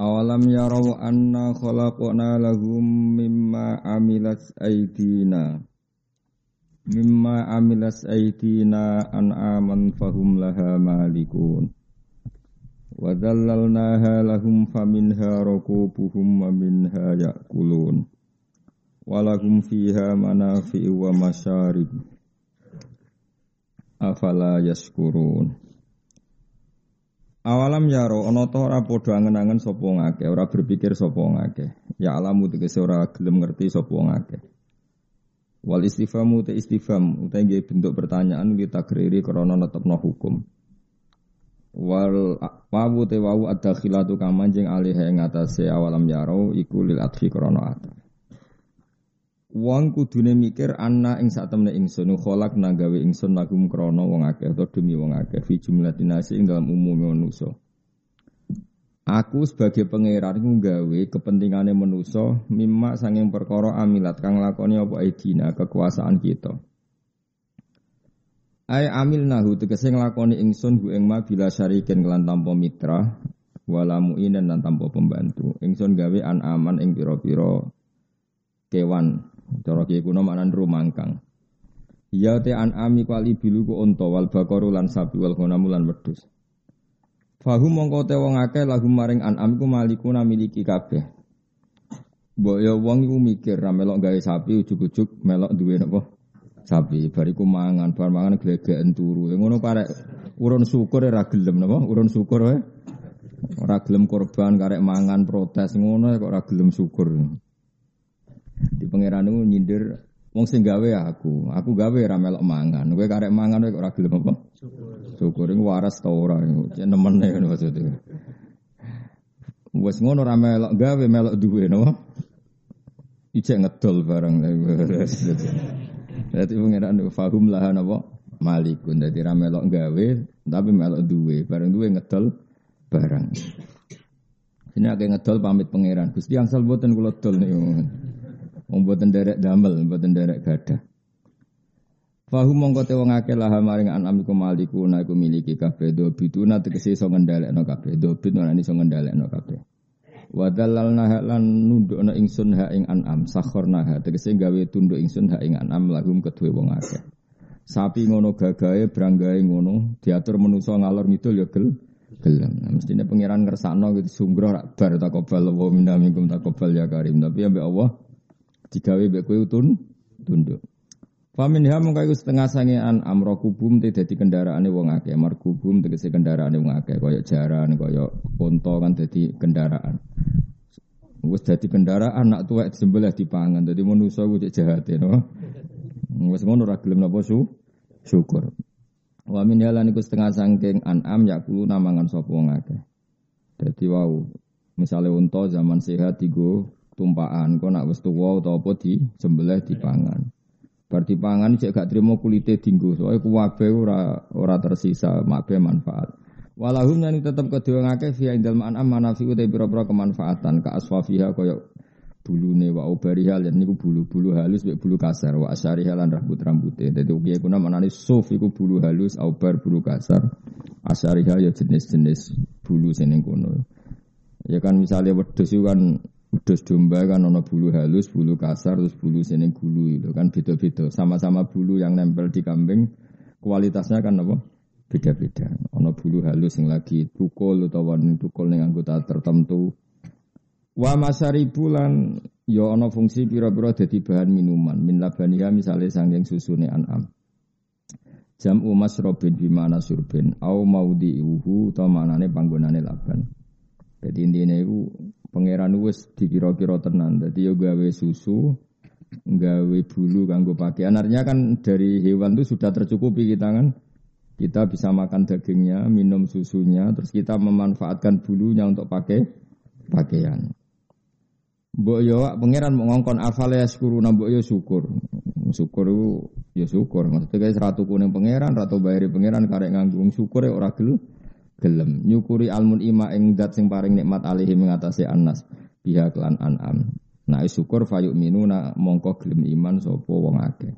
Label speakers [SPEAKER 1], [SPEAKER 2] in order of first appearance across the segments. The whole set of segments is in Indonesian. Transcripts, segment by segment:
[SPEAKER 1] Awalam yarau anna khalaqna lahum mimma amilat aydina mimma amilat aydina an'aman fahum laha malikun. Wa dhallalnaha lahum faminha rakubuhum wa minha ya'kulun. Walahum fiha manafi'u wa masyarib. Afala yaskurun Awalam yaro ana ta ora padha angen-angen sapa ngake, ora berpikir sapa ngake. Ya alamu tegese ora gelem ngerti sapa ngake. Wal istifamu te istifham utawa nggih bentuk pertanyaan li takriri krana netepno hukum. Wal wawu te wawu ad-dakhilatu kamanjing alih ing atase awalam yaro iku lil adfi krana ataf. Wong kudune mikir anna ing sak temne ingsun kholak nang gawe ingsun lagum krana wong akeh utawa demi wong akeh fi jumlatin nasi ing dalam umume manusa. Aku sebagai pangeran ku gawe kepentingane manusa mimma sanging perkara amilat kang lakoni apa aidina kekuasaan kita. Ai amil nahu tegese nglakoni ingsun hu ing ma bila syarikin kelan tanpa mitra wala muinen lan tanpa pembantu. Ingsun gawe an aman ing pira-pira kewan Cara kiye kuno maknan rumangkang. Ya te an'ami kali bilu ku unta wal baqaru lan sapi wal ghanam lan wedhus. Fahum mongko te wong akeh lagu maring an'am ku malikuna miliki kabeh. Mbok ya wong iku mikir ra melok gawe sapi ujug-ujug melok duwe napa? Sapi bariku mangan, bar mangan glegeken turu. Ngono karek urun syukur ra gelem napa? Urun syukur wae. Ora gelem korban karek mangan protes ngono kok ora gelem syukur. Di pangeran itu nyindir wong sing gawe aku, aku gawe ra melok mangan. Kowe karek mangan kowe ora gelem apa? Syukur. Syukur waras ta ora nemene ngono maksudnya. Wes ngono ra melok gawe melok duwe no. Ijek ngedol barang. Dadi pangeran fahum lah napa? Malikun. Dadi ra melok gawe tapi melok duwe. Barang duwe ngedol barang. Ini agak ngedol pamit pangeran. Gusti angsal boten kula dol niku. Wong boten derek damel, boten derek gadah. Fahu mongko te wong akeh lah maring anam iku maliku na iku miliki kabeh do bituna tegese iso ngendhalekno kabeh do bit ora iso ngendhalekno kabeh. Wa dalalna lan nundukna ingsun ha ing anam sakhorna ha tegese gawe tunduk ingsun ha ing anam lahum kedue wong akeh. Sapi ngono gagahe branggahe ngono diatur menusa ngalor ngidul ya gel gelem. Nah, mestine pangeran ngersakno gitu sungguh rak bar takobal wa minna minkum takobal ya karim. Tapi ambek Allah digawe mbek kowe utun tunduk. Famin ha mung kaya setengah sange an amro kubum te dadi kendaraane wong akeh, markubum tegese kendaraane wong akeh kaya jaran, kaya unta kan dadi kendaraan. Wis dadi kendaraan nak tuwek disembelih dipangan, dadi manusa ku cek jahat no. Wis ngono ora gelem napa su syukur. Wa min halan iku setengah sangking an'am yakulu namangan sapa wong akeh. Dadi wau misale unta zaman sehat digo tumpaan kok nak wis tuwa utawa apa di sembelih dipangan. Bar dipangan cek gak trimo kulite dinggo soalnya kuwabe ora ora tersisa makbe manfaat. Walahum yang tetap kedua ngake via indal ma'anam manafi utai pira-pira kemanfaatan ka aswafiha kaya bulune wa ubariha lan niku bulu-bulu halus mek bulu kasar wa asyariha lan rambut-rambute. Dadi ugi kuna manane suf iku bulu halus aubar bulu kasar. Asyariha ya jenis-jenis bulu sing kono. Ya kan misalnya wedhus kan Wedhus domba kan ono bulu halus, bulu kasar, terus bulu sini gulu itu kan beda-beda. Sama-sama bulu yang nempel di kambing, kualitasnya kan apa? Beda-beda. Ono bulu halus yang lagi tukul warna tukul yang anggota tertentu. Wa masaribu lan ya ono fungsi pira-pira dadi bahan minuman. Min labaniha misalnya sangking susune an'am. Jam umas robin bimana surbin au maudi uhu atau manane panggonane laban. Jadi intinya itu pangeran wis dikira-kira tenan. Jadi yo gawe susu, gawe bulu kanggo pakaian. Artinya kan dari hewan itu sudah tercukupi kita kan. Kita bisa makan dagingnya, minum susunya, terus kita memanfaatkan bulunya untuk pakai pakaian. Mbok yo pangeran mau ngongkon afale syukuru mbok yo syukur. Syukur itu ya syukur. Maksudnya kayak ratu kuning pangeran, ratu bayari pangeran karek nganggung syukur ya ora gelem. Gelem nyukuri almun ima ing dat sing paring nikmat alihi mengatasi anas pihak lan an'am. Nah syukur fayuk minuna mongko gelem iman sapa wong akeh.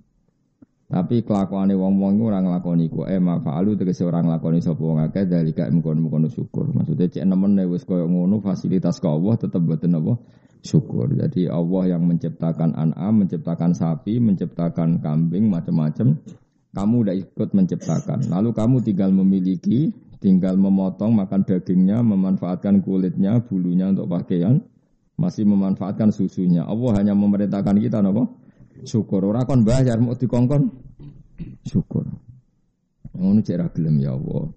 [SPEAKER 1] Tapi kelakuane wong-wong ora nglakoni ku eh mafa'alu tegese ora nglakoni sapa wong akeh dalika mkono-mkono syukur. Maksudnya cek nemen wis koyo ngono fasilitas ka Allah tetep boten apa syukur. Jadi Allah yang menciptakan an'am, menciptakan sapi, menciptakan kambing macam-macam. Kamu udah ikut menciptakan. Lalu kamu tinggal memiliki, tinggal memotong makan dagingnya, memanfaatkan kulitnya, bulunya untuk pakaian, masih memanfaatkan susunya. Allah hanya memerintahkan kita apa? syukur. Ora kon bayar mau dikongkon syukur. Ngono cek ra gelem ya Allah.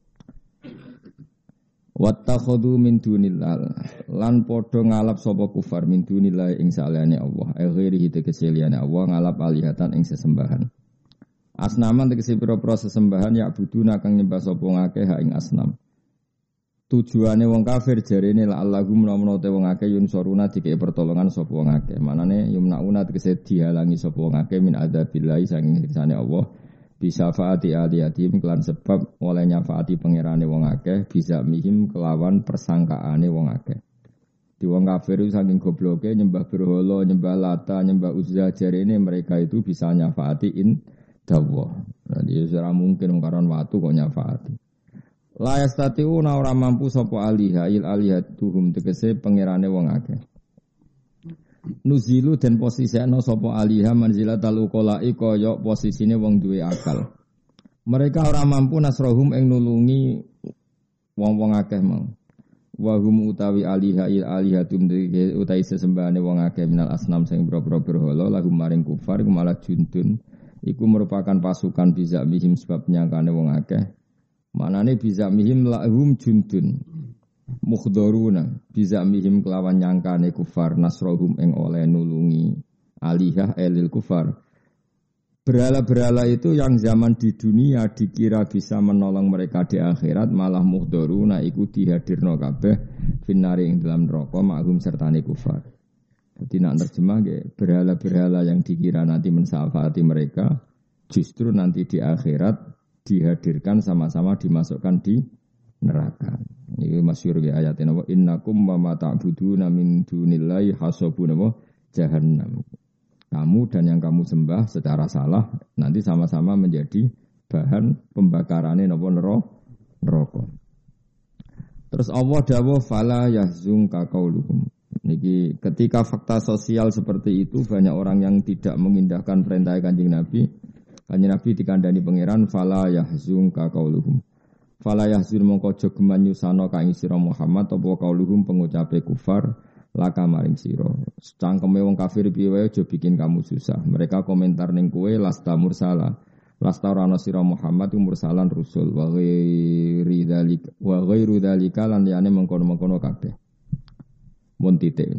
[SPEAKER 1] Wattakhadhu min dunillah lan padha ngalap sapa kufar min dunillah ing saliyane Allah. Eh ghairihi tegese Allah ngalap alihatan ing sesembahan. Asnaman tegese pira-pira sesembahan ya buduna kang nyembah sapa ngakeh ing asnam. Tujuane wong kafir jarene la Allahu menawa te wong akeh yun soruna dikei pertolongan sapa wong akeh. Manane yumnauna tegese dihalangi sapa wong akeh min adzabillahi saking siksane Allah. Bisa faati aliyatim kelan sebab oleh nyafaati pangerane wong akeh bisa mihim kelawan persangkaane wong akeh. Di wong kafir saking gobloke nyembah berhala, nyembah lata, nyembah uzza jarene mereka itu bisa nyafaati in dawa. Jadi ora mungkin karon watu kok nyafaati. La yastati'una ora mampu sapa aliha il alihatuhum tegese pangerane wong akeh. Nuzilu dan posisiano sapa aliha manzilatal uqala'i kaya posisine wong duwe akal. Mereka ora mampu nasrohum ing nulungi wong-wong akeh mau. Wahum utawi aliha il alihatum utawi sesembahane wong akeh minal asnam sing boro-boro berhala lahum maring kufar malah juntun iku merupakan pasukan bisa mihim sebab nyangkane wong akeh. Manane bisa mihim lahum juntun. Mukhdoruna bisa mihim kelawan nyangkane kufar nasrohum eng oleh nulungi alihah elil kufar. Berhala-berhala itu yang zaman di dunia dikira bisa menolong mereka di akhirat malah muhdoruna iku dihadirno kabeh finari ing dalam neraka maghum sertane kufar. Jadi nak terjemah berhala-berhala yang dikira nanti mensafati mereka justru nanti di akhirat dihadirkan sama-sama dimasukkan di neraka. Ini masyhur ya ayat ini innakum wa ma ta'buduna min dunillahi apa jahannam. Kamu dan yang kamu sembah secara salah nanti sama-sama menjadi bahan pembakarannya napa neraka. Terus Allah dawuh fala yahzunka qauluhum. Niki ketika fakta sosial seperti itu banyak orang yang tidak mengindahkan perintah Kanjeng Nabi Kanjeng Nabi dikandani pangeran fala yahzun ka qauluhum. Fala yahzun mongko aja geman nyusano ka ing sira Muhammad apa qauluhum pengucape kufar laka maring sira. Cangkeme wong kafir piye wae aja bikin kamu susah. Mereka komentar ning kowe lasta mursala. Lasta rana sira Muhammad mursalan rusul wa ghairi dzalika wa ghairu dzalika lan liyane mengkono-mengkono kabeh. Mun titik.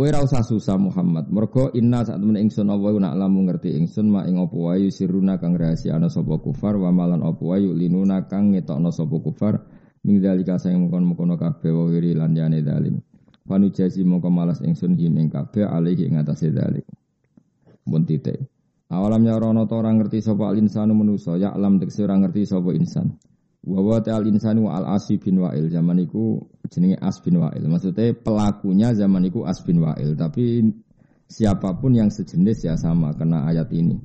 [SPEAKER 1] Kowe ora usah susah Muhammad. Mergo inna saat temen ingsun apa nak lamu ngerti ingsun ma ing apa wae siruna kang rahasia ana sapa kufar wa malan apa wae linuna kang ngetokno sapa kufar ming dalika sing mengkon-mengkono kabeh wa wiri lan yane dalim. Panu jasi mongko malas ingsun him ing kabeh alih ing atase dalik. Mun titik. Awalamnya rono to ora ngerti sapa alinsanu manusa ya alam tekse ora ngerti sapa insan. Wa al insanu al asi bin wa'il zaman iku jenenge as bin wa'il. Maksudnya pelakunya zaman iku as bin wa'il, tapi siapa pun yang sejenis ya sama kena ayat ini.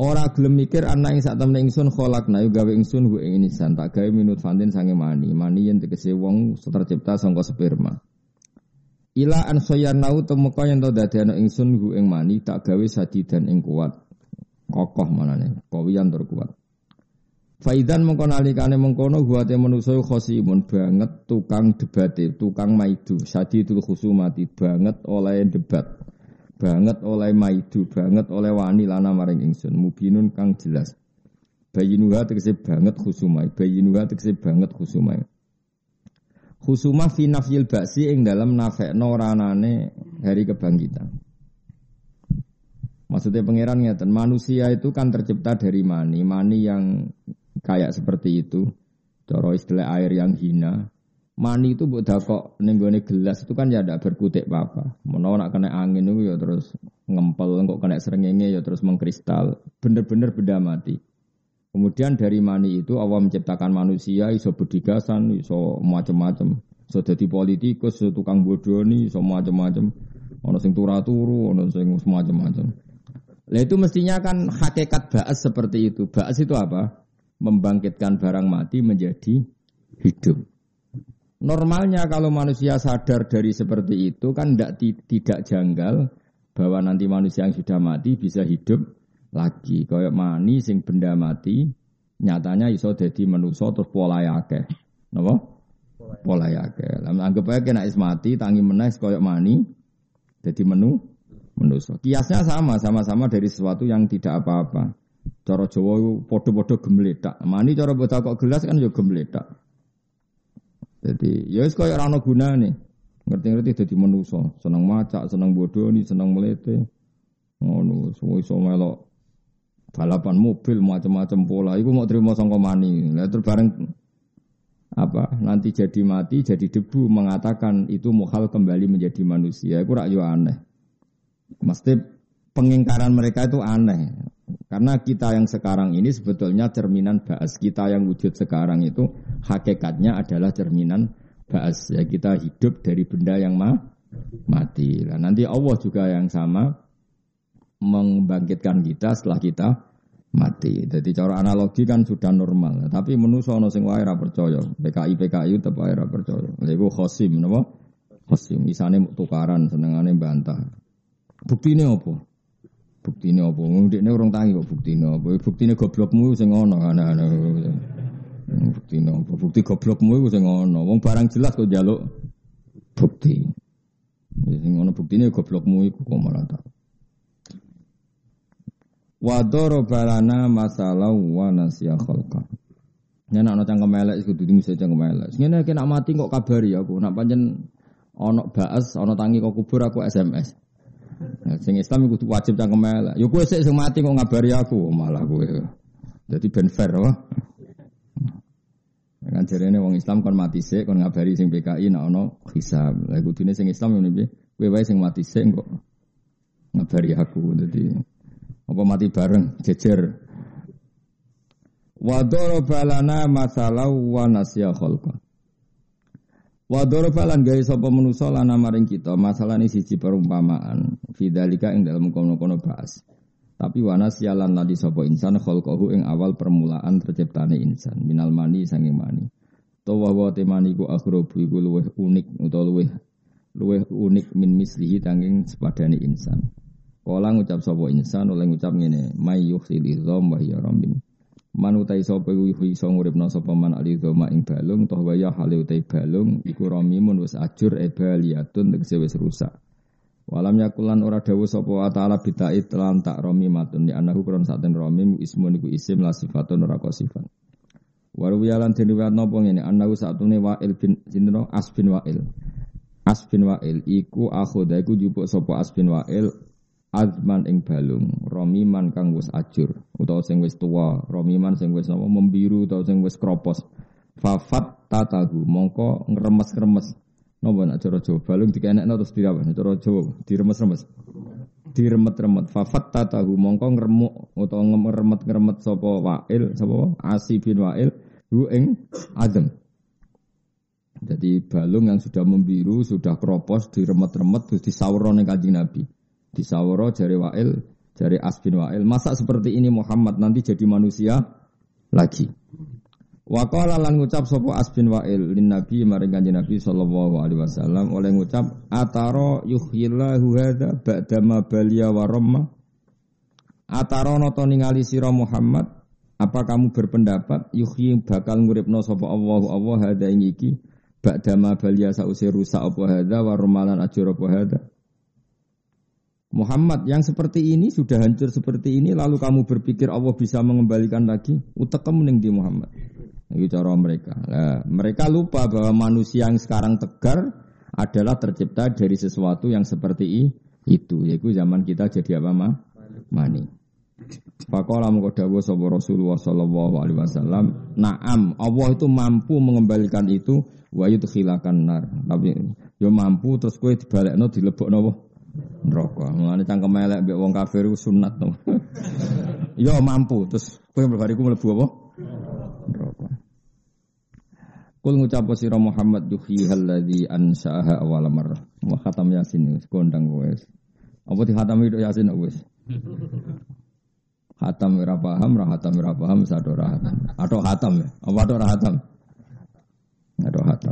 [SPEAKER 1] Ora gelem mikir ana ing sak temen ingsun kholak na gawe ingsun hu ing insan tak gawe minut fantin sange mani. Mani yen tegese wong tercipta sangka sperma. Ila an soyanau temeka yen to dadekno ingsun hu ing mani tak gawe sadidan ing kuat. Kokoh manane, kawiyan tur kuat. Faidan mengko nalikane mengkono guate manusa khosimun banget tukang debate, tukang maidu, sadidul khusumati banget oleh debat. Banget oleh maidu, banget oleh wani lana maring ingsun, mubinun kang jelas. Bayinuha tegese banget khusumai, bayinuha tegese banget khusumai. Khusumah fi nafyil baksi ing dalam nafekno ranane hari kebangkitan. Maksudnya pangeran ngeten, manusia itu kan tercipta dari mani, mani yang kayak seperti itu. Coro istilah air yang hina. Mani itu buat dakok nenggone gelas itu kan ya tidak berkutik apa-apa. Menawa nak kena angin itu ya terus ngempel, kok kena serengenge ya terus mengkristal. Bener-bener benda mati. Kemudian dari mani itu Allah menciptakan manusia iso bedigasan, iso macam-macam. Iso jadi politikus, iso tukang bodoni, iso macam-macam. Ono sing turu-turu, ono sing semacam-macam. Lah itu mestinya kan hakikat ba'as seperti itu. Ba'as itu apa? Membangkitkan barang mati menjadi hidup. Normalnya kalau manusia sadar dari seperti itu kan tidak tidak janggal bahwa nanti manusia yang sudah mati bisa hidup lagi. Kayak mani sing benda mati nyatanya iso jadi manusia terus pola yake. Napa? Pola yake. Anggap aja kena is mati tangi menes kayak mani jadi menu manusia. Kiasnya sama, sama-sama dari sesuatu yang tidak apa-apa. Cara Jawa podo-podo gemletak. Mani cara bocah kok gelas kan juga gemletak. Jadi ya wis koyo ora ana gunane. Ngerti-ngerti dadi manusa, seneng macak, seneng bodoni, seneng melete. Ngono, semua iso melok balapan mobil macam-macam pola. Iku mau terima sangka mani. Lah bareng apa nanti jadi mati jadi debu mengatakan itu muhal kembali menjadi manusia itu rak aneh mesti pengingkaran mereka itu aneh karena kita yang sekarang ini sebetulnya cerminan baas kita yang wujud sekarang itu hakikatnya adalah cerminan baas ya kita hidup dari benda yang ma mati. Nah, nanti Allah juga yang sama membangkitkan kita setelah kita mati. Jadi cara analogi kan sudah normal, tapi menuso ono sing wae percaya. PKI PKI tetep wae ora percaya. Lha iku khosim napa? Khosim isane tukaran senengane bantah. Buktine apa? Buktine apa? Ndekne urung tangi kok buktine apa? Buktine goblokmu sing ono ana-ana. Bukti nopo? Bukti goblokmu iku sing ngono. Wong barang jelas kok njaluk bukti. Ya sing ngono buktine goblokmu iku kok malah tak. Wa balana masalah wa nasya khalqa. Yen ana cangkem elek iku kudu mesti cangkem elek. Ngene nak mati kok kabari aku. Nak pancen ana baas, ana tangi kok kubur aku SMS. Sing Islam kudu wajib cangkem elek. Ya kowe sik sing mati kok ngabari aku malah kowe. Jadi ben fair wah. Kan jarene wong Islam kon mati sik kon ngabari sing PKI nek ana hisab. Lah kudune sing Islam ngene piye? Kowe wae sing mati sik kok ngabari aku. Dadi apa mati bareng jejer. Wa balana masalah wa nasya khalqa. Wa darabalan gawe sapa manusa lana maring kita siji perumpamaan fidzalika ing dalam kono-kono bahas. Tapi wana sialan tadi sopo insan kholkohu ing awal permulaan terciptane insan minal mani sanging mani. Tawa wa temani ku akhrobu iku luweh unik utawa luweh luweh unik min mislihi tanging sepadane insan. Kala ngucap sopo insan oleh ngucap ngene yuhsil dham wa hiya rabbim. Man utai sapa iku iso nguripna sapa man ali dhama ing balung toh wa ya hale utai balung iku ramimun wis ajur e baliatun tegese wis rusak. Walam yakulan ora dawuh sapa ta'ala bidait lan tak romi matun ya anahu kron saten romi ismun iku isim la sifatun ora sifat. Waru yalan den riwayat napa ngene anahu satune wa'il bin sinten as bin wa'il. As bin wa'il iku akhoda iku jupuk sapa as bin wa'il azman ing balung romiman kang wis ajur utawa sing wis tuwa romiman sing wis apa membiru utawa sing wis kropos. Fafat tatahu mongko ngremes-remes. Napa nak cara Jawa? Balung dikenekno terus dirawan cara Jawa? Diremes-remes. Diremet-remet. Fafat tatahu mongko ngremuk utawa ngeremet-ngeremet sapa wa'il sapa Asi bin wa'il hu ing azam. Jadi balung yang sudah membiru, sudah kropos, diremet-remet terus disawro ning Kanjeng Nabi. Disawro jari wa'il, jari As bin wa'il. Masa seperti ini Muhammad nanti jadi manusia lagi. Wa qala lan ngucap sapa As bin Wa'il lin Nabi maring Kanjeng Nabi sallallahu alaihi wasallam oleh ngucap ataro yuhyillahu hadza ba'da ma baliya wa ramma Ataro noto ningali sira Muhammad apa kamu berpendapat yuhyi bakal nguripno sapa Allah Allah hadza ing iki ba'da ma baliya sause rusak apa hadza wa ramalan ajur apa hadza Muhammad yang seperti ini sudah hancur seperti ini lalu kamu berpikir Allah bisa mengembalikan lagi utekem ning di Muhammad itu cara mereka. Nah, mereka lupa bahwa manusia yang sekarang tegar adalah tercipta dari sesuatu yang seperti itu. Yaitu zaman kita jadi apa mah? Mani. Pakola mengko dawuh sapa Rasulullah sallallahu alaihi wasallam, "Na'am, Allah itu mampu mengembalikan itu wa yudkhilakan nar." Tapi yo mampu terus kowe dibalekno dilebokno apa? Neraka. Mulane cangkem elek mbek wong kafir iku sunat to. yo mampu terus kowe bariku mlebu apa? Neraka. Kul ngucap sira Muhammad yuhyi alladzi ansaaha awal marrah. Wa khatam Yasin kondang wis. Apa di khatam itu Yasin wis? Hatam ora paham, ra hatam ora paham, sado. Atau hatam ya? Apa atau ra hatam? Atau hatam.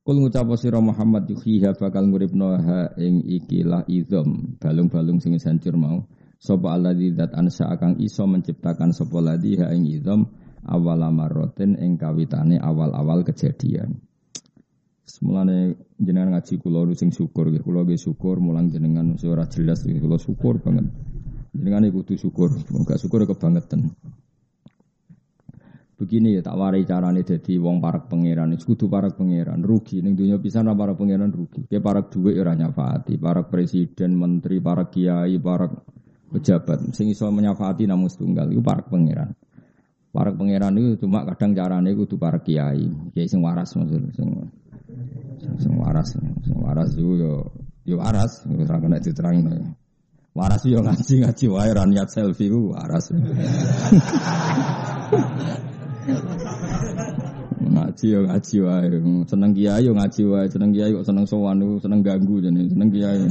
[SPEAKER 1] Kul ngucap sira Muhammad yuhiha bakal nguripno ha ing ikilah izam, balung-balung sing hancur mau. Sapa alladzi zat ansa akang iso menciptakan sapa ladzi ha ing izam awal amaroten ing kawitane awal-awal kejadian. Semulane jenengan ngaji kula sing syukur nggih kula nggih syukur mulang jenengan ora jelas kula syukur banget. Jenengan kudu syukur, enggak syukur kebangetan. Begini ya tak warai carane dadi wong parak pangeran, kudu parak pangeran, rugi ning dunia pisan ora parak pangeran rugi. Kayak parak dhuwit ora nyafati, parak presiden, menteri, parak kiai, parak pejabat sing iso menyafati namung setunggal iku parak pangeran. Parak pangeran itu cuma kadang carane kudu parak kiai, kiai sing waras maksud sing sing waras, sing waras itu yo yo waras, ora kena diterangno. Waras yo ngaji ngaji wae ra niat selfie ku waras. ngaji yo ngaji wae. Seneng kiai yo ngaji wae, seneng kiai kok seneng sowan seneng ganggu jane, seneng kiai.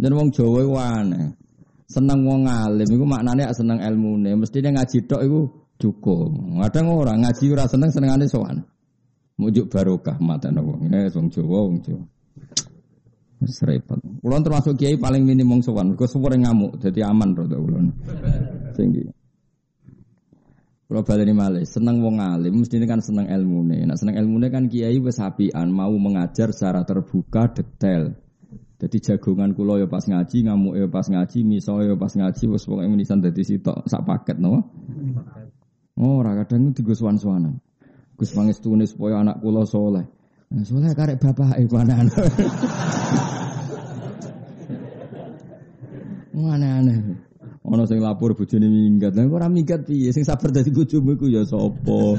[SPEAKER 1] Jan wong Jawa iku aneh. Seneng wong alim iku maknane seneng ilmune, mestine ngaji tok iku cukup. Kadang ora ngaji ora seneng senengane sowan. Mujuk barokah mata wong. Eh wong Jawa wong Jawa. Serepot. Kulon termasuk kiai paling minim wong sowan. Kau suwere ngamuk, jadi aman rada kulon. Tinggi. Kalau baleni malih, seneng wong alim, mesti kan seneng ilmune. Nah seneng ilmune kan kiai wis apian, mau mengajar secara terbuka, detail. Jadi jagongan kulo ya pas ngaji, ngamuk ya pas ngaji, miso ya pas ngaji, wis pokoke menisan dadi sitok sak paket no. Oh, ora kadang digo suwan-suwanan. Gus pangestune supaya anak kula soleh. Nah, soleh karek bapak iku anak Aneh-aneh. Ono sing lapor bojone minggat. Lah ora minggat piye? Sing sabar dadi bojomu iku ya sapa?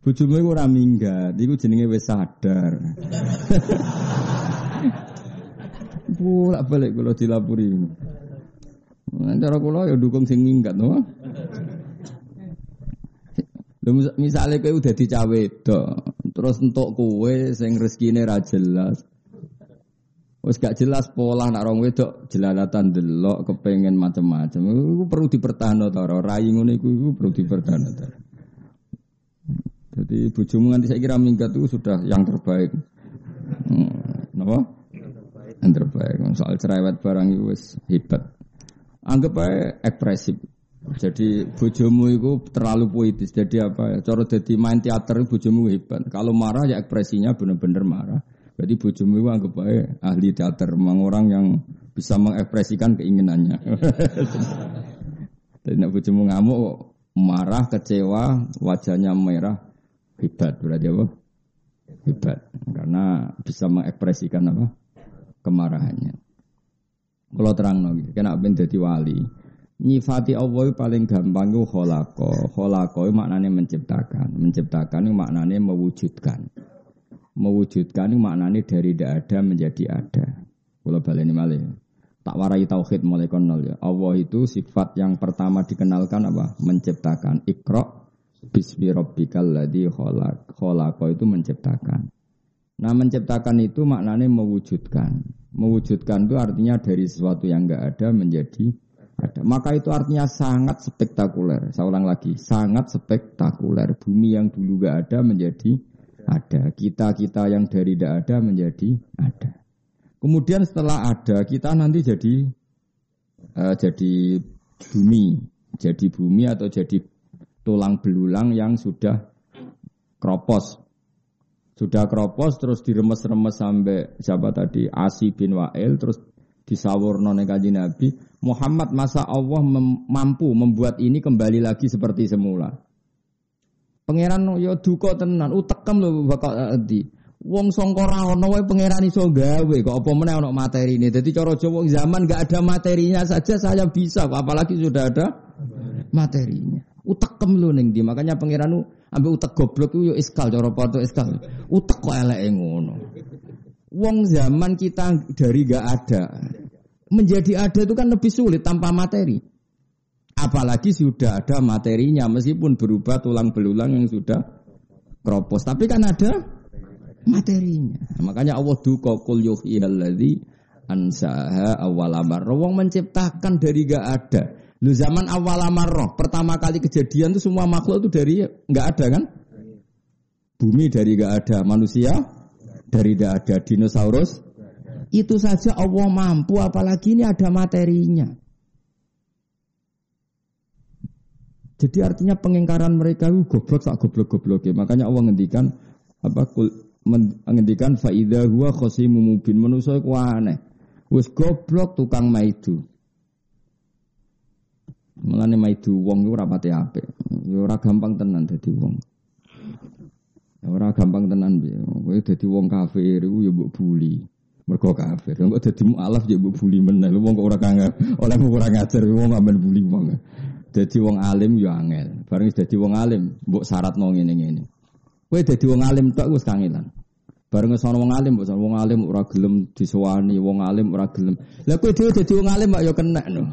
[SPEAKER 1] Bojomu iku ora minggat, iku jenenge wis sadar. Bolak balik kalau dilapuri. Nah, cara kula ya dukung sing minggat no. Lho misale kowe udah dicawe terus entuk kowe sing rezekine ra jelas. Wes gak jelas pola nak rong wedok jelalatan delok kepengen macam-macam. Iku perlu dipertahanno ta ora? Rai ngono iku iku perlu dipertahanno ta. Jadi bojomu nganti saya kira minggat itu sudah yang terbaik. Hmm, apa? Yang terbaik. Soal cerewet barang itu wis hebat. Anggap aja ekspresif. Jadi bojomu itu terlalu puitis. Jadi apa ya? Cara jadi main teater bojomu hebat. Kalau marah ya ekspresinya benar-benar marah. Berarti bojomu itu anggap aja ahli teater, memang orang yang bisa mengekspresikan keinginannya. Jadi nak bojomu ngamuk, marah, kecewa, wajahnya merah, hebat berarti apa? Hebat, karena bisa mengekspresikan apa? Kemarahannya. Kalau terang lagi, kena ben jadi wali. Nyifati Allah paling gampang itu. Kholako itu maknanya menciptakan. Menciptakan itu maknanya mewujudkan mewujudkan maknanya dari tidak ada menjadi ada. Kalau balik ini malah tak warai tauhid mulai konol ya. Allah itu sifat yang pertama dikenalkan apa? Menciptakan. Iqra bismi rabbikal ladzi khalaq. Itu menciptakan. Nah, menciptakan itu maknanya mewujudkan. Mewujudkan itu artinya dari sesuatu yang enggak ada menjadi ada. Maka itu artinya sangat spektakuler. Saya ulang lagi, sangat spektakuler. Bumi yang dulu enggak ada menjadi ada. Kita-kita yang dari tidak ada menjadi ada. Kemudian setelah ada, kita nanti jadi uh, jadi bumi, jadi bumi atau jadi tulang belulang yang sudah kropos. Sudah kropos terus diremes-remes sampai siapa tadi Asi bin Wa'il terus disawur none kaji Nabi Muhammad masa Allah mem mampu membuat ini kembali lagi seperti semula. Pangeran yo duka tenan, utekem lho bakal adi. Wong sangka ra ono wae pangeran iso gawe kok apa meneh materine. Dadi cara Jawa zaman gak ada materinya saja saya bisa kok apalagi sudah ada materinya. Utekem lho ning ndi. Makanya pangeran ambek utek goblok yo iskal cara pato iskal. Utek kok eleke ngono. Wong zaman kita dari gak ada menjadi ada itu kan lebih sulit tanpa materi. Apalagi sudah ada materinya meskipun berubah tulang belulang yang sudah kropos. Tapi kan ada materinya. Makanya Allah duka kul yuhyilladzi ansaha awal amarrah. Wong menciptakan dari gak ada. Lu zaman awal amarrah, pertama kali kejadian itu semua makhluk itu dari gak ada kan? Bumi dari gak ada, manusia dari gak ada, dinosaurus itu saja Allah mampu apalagi ini ada materinya. Jadi artinya pengingkaran mereka itu goblok tak goblok-goblok. Makanya Allah ngendikan apa mengendikan faida huwa khosimu mubin manusa iku aneh. Goblok tukang maidu. Mulane maidu wong iku ora pati apik. Ya ora gampang tenan dadi wong. Ya ora gampang tenan piye. Kowe dadi wong kafir iku ya mbok buli. Mergo kafir. Engko dadi mualaf ya mbok buli meneh. Wong kok ora kang oleh ora ngajar wong amben buli wong. Dadi wong alim ya angel. Bareng dadi wong alim mbok syaratno ngene-ngene. Kowe dadi wong alim tok wis kangelan. Bareng sono wong alim, wong alim ora gelem disewani, wong alim ora gelem. Lah kowe dhewe dadi wong alim mak ya kena no.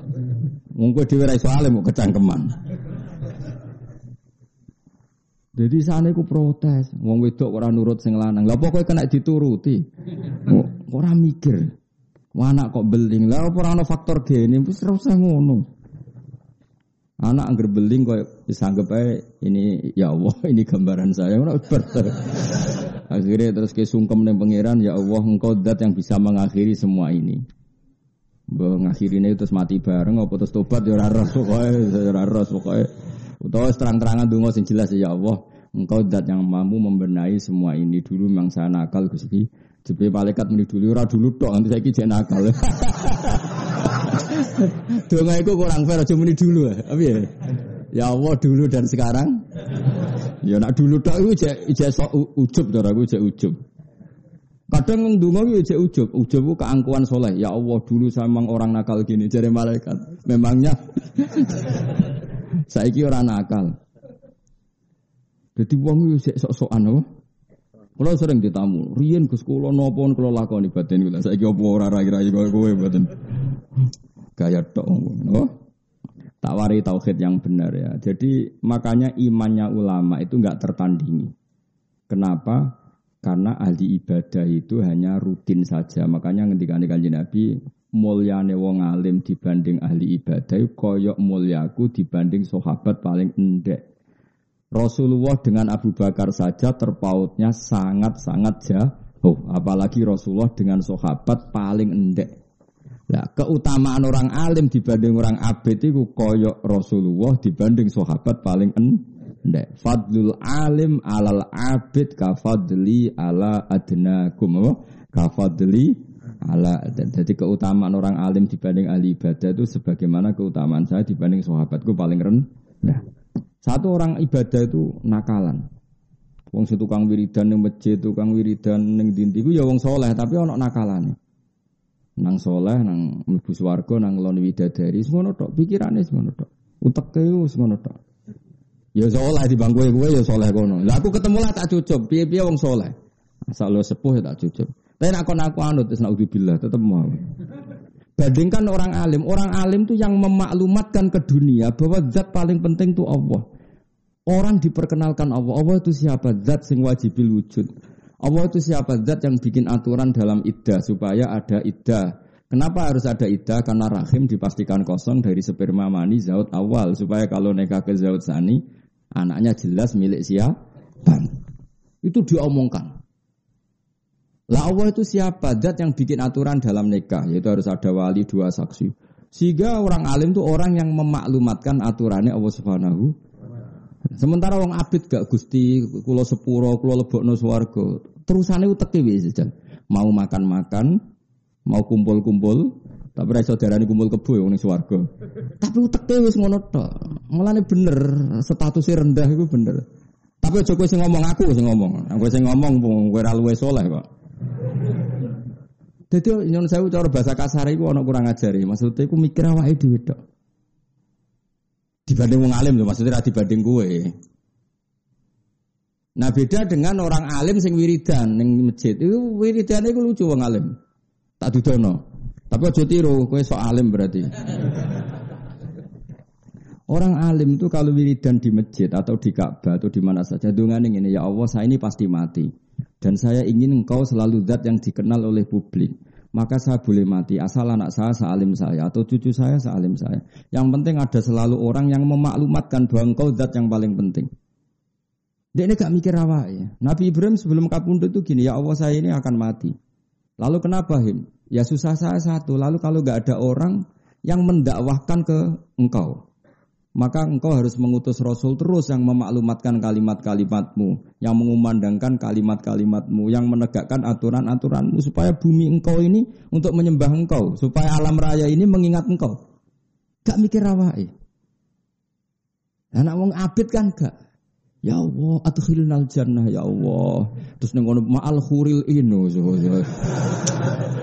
[SPEAKER 1] Wong kowe dhewe ra iso alim kok kecangkeman. Jadi sana aku protes, wong wedok ora nurut sing lanang. Lah pokoke kena dituruti. Ora mikir. Anak kok beling. Lah ora ana faktor gene, wis usah ngono. Anak angger beling kok bisa anggap aja ini ya Allah ini gambaran saya. Akhirnya terus ke sungkem dengan pangeran ya Allah engkau dat yang bisa mengakhiri semua ini. Mengakhirinya terus mati bareng apa terus tobat ya ora pokoknya ya ora pokoknya. Utawa terang-terangan donga sing jelas ya Allah engkau dat yang mampu membenahi semua ini dulu memang saya nakal Gusti. Jadi malaikat meni dulu ora dulu tok nanti saya kijek nakal. Donga iku kurang fair aja muni dulu Apa ya? Ya Allah dulu dan sekarang. Ya nak dulu tok iku jek ijazah ujub to aku jek ujub. Kadang ndonga iku jek ujub, ujub ku keangkuhan soleh. Ya Allah dulu saya memang orang nakal gini jare malaikat. Memangnya saiki orang nakal. Jadi wong yo sik sok-sokan apa? Kalau sering ditamu, riyen Gus kula napa kula lakoni batin kula. Saiki apa ora rai-rai kowe batin. Gaya tok oh. Takwari tauhid yang benar ya. Jadi makanya imannya ulama itu enggak tertandingi. Kenapa? Karena ahli ibadah itu hanya rutin saja. Makanya ketika kanjeng Nabi mulyane wong alim dibanding ahli ibadah koyok mulyaku dibanding sahabat paling endek. Rasulullah dengan Abu Bakar saja terpautnya sangat-sangat jauh. Apalagi Rasulullah dengan sahabat paling endek. Nah, keutamaan orang alim dibanding orang abid itu koyok Rasulullah dibanding sahabat paling endek. Fadlul alim alal abid kafadli ala adnakum. Kafadli ala jadi keutamaan orang alim dibanding ahli ibadah itu sebagaimana keutamaan saya dibanding sahabatku paling rendah. Satu orang ibadah itu nakalan. Wong tukang wiridan ning masjid, tukang wiridan ning dindi ya wong soleh tapi ono nakalane nang soleh, nang mlebu swarga, nang lon widadari, semono tok, pikirane semono tok. Uteke semono tok. Ya soleh di bangku gue ya soleh kono. Lah aku ketemu lah tak cucup, piye-piye wong soleh. Asal lo sepuh ya tak cucup. Tapi nak kon aku anut terus naudzubillah tetep mau. Bandingkan orang alim, orang alim tuh yang memaklumatkan ke dunia bahwa zat paling penting tuh Allah. Orang diperkenalkan Allah. Allah itu siapa? Zat sing wajibil wujud. Allah itu siapa zat yang bikin aturan dalam iddah supaya ada iddah. Kenapa harus ada iddah? Karena rahim dipastikan kosong dari sperma mani zaut awal supaya kalau nikah ke zaut sani anaknya jelas milik siapa. Itu diomongkan. Lah Allah itu siapa? Zat yang bikin aturan dalam nikah yaitu harus ada wali dua saksi. Sehingga orang alim itu orang yang memaklumatkan aturannya Allah Subhanahu Sementara wong abid gak gusti kulo sepuro kulo lebokno swarga. Terusane uteke wis Mau makan-makan, mau kumpul-kumpul, tapi ra saudarane kumpul kebo ya ning swarga. Tapi uteke wis ngono tok. Mulane bener statusnya rendah itu bener. Tapi aja kowe sing ngomong aku sing ngomong. Aku sing ngomong kowe ora luwe saleh kok. Dadi nyon sewu cara bahasa kasar iku ana kurang ajari. Maksudnya iku mikir awake dhewe tok. Dibanding wong alim maksudnya ra dibanding kowe. Nah beda dengan orang alim sing wiridan ning masjid. Itu wiridan itu lucu wong alim. Tak dudono. Tapi aja tiru, kowe sok alim berarti. Orang alim itu kalau wiridan di masjid atau di Ka'bah atau di mana saja dengan ini ya Allah saya ini pasti mati dan saya ingin engkau selalu zat yang dikenal oleh publik maka saya boleh mati asal anak saya sealim saya atau cucu saya sealim saya. Yang penting ada selalu orang yang memaklumatkan bahwa engkau zat yang paling penting. Dia ini gak mikir apa ya Nabi Ibrahim sebelum kapundut itu gini ya Allah saya ini akan mati. Lalu kenapa him? Ya susah saya satu. Lalu kalau gak ada orang yang mendakwahkan ke engkau maka engkau harus mengutus Rasul terus yang memaklumatkan kalimat-kalimatmu, yang mengumandangkan kalimat-kalimatmu, yang menegakkan aturan-aturanmu supaya bumi engkau ini untuk menyembah engkau, supaya alam raya ini mengingat engkau. Gak mikir awake. Anak wong abid kan gak. Ya Allah, adkhilnal jannah ya Allah. Terus nengono ma'al khuril ino.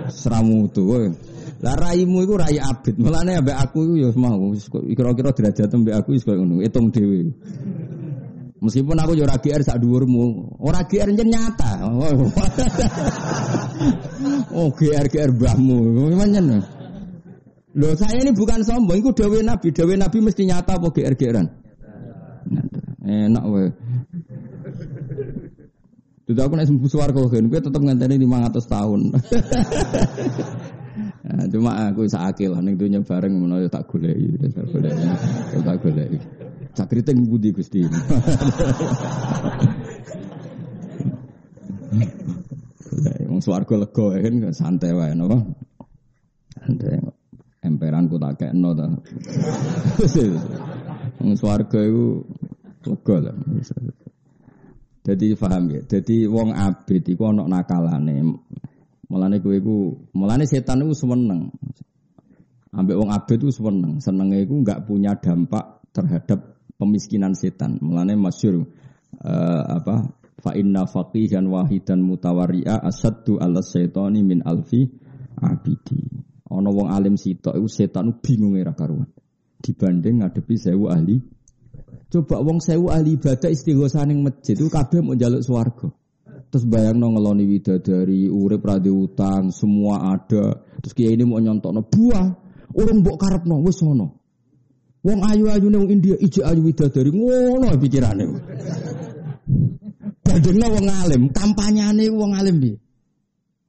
[SPEAKER 1] Seramu tuh. Lah raimu iku rai abid. Mulane ambek aku iku ya mau kira-kira derajat ambek aku wis koyo ngono, hitung dhewe. Meskipun aku yo ora GR sak dhuwurmu, ora GR nyata. oh GR GR mbahmu, nyen. Loh saya ini bukan sombong, itu dawe Nabi, dawe Nabi mesti nyata apa GR GRan? Enak wae. Tidak aku nek sembuh swarga kan, kowe tetep ngenteni 500 tahun. Nah, cuma aku sakit lah ning dunya bareng ngono ya tak goleki, tak goleki. Ya tak goleki. Sak kriting budi Gusti. Wong swarga lega ya kan santai wae napa. Santai. Emperanku tak kekno ta. Wong swarga iku lah. Jadi paham ya. Jadi wong abid iku ana nakalane. Mulane kowe iku, mulane setan iku seneng. Ambek wong abet iku seneng. Senenge iku enggak punya dampak terhadap pemiskinan setan. Mulane masyhur uh, apa fa inna faqihan wahidan mutawari'a asaddu ala syaitani min alfi abidi. Ana wong alim sitok iku setan bingung ora karuan. Dibanding ngadepi sewu ahli Coba wong sewu ahli ibadah istighosah ning masjid itu kabeh mau njaluk swarga. Terus bayang no ngeloni widadari, urip radi utang, semua ada. Terus kiai ini mau nyontok no buah, orang bok karep no, wes sono. Wong ayu ayu nih India, ije ayu widadari, ngono pikirane. Badengna wong alim, kampanyane wong alim bi.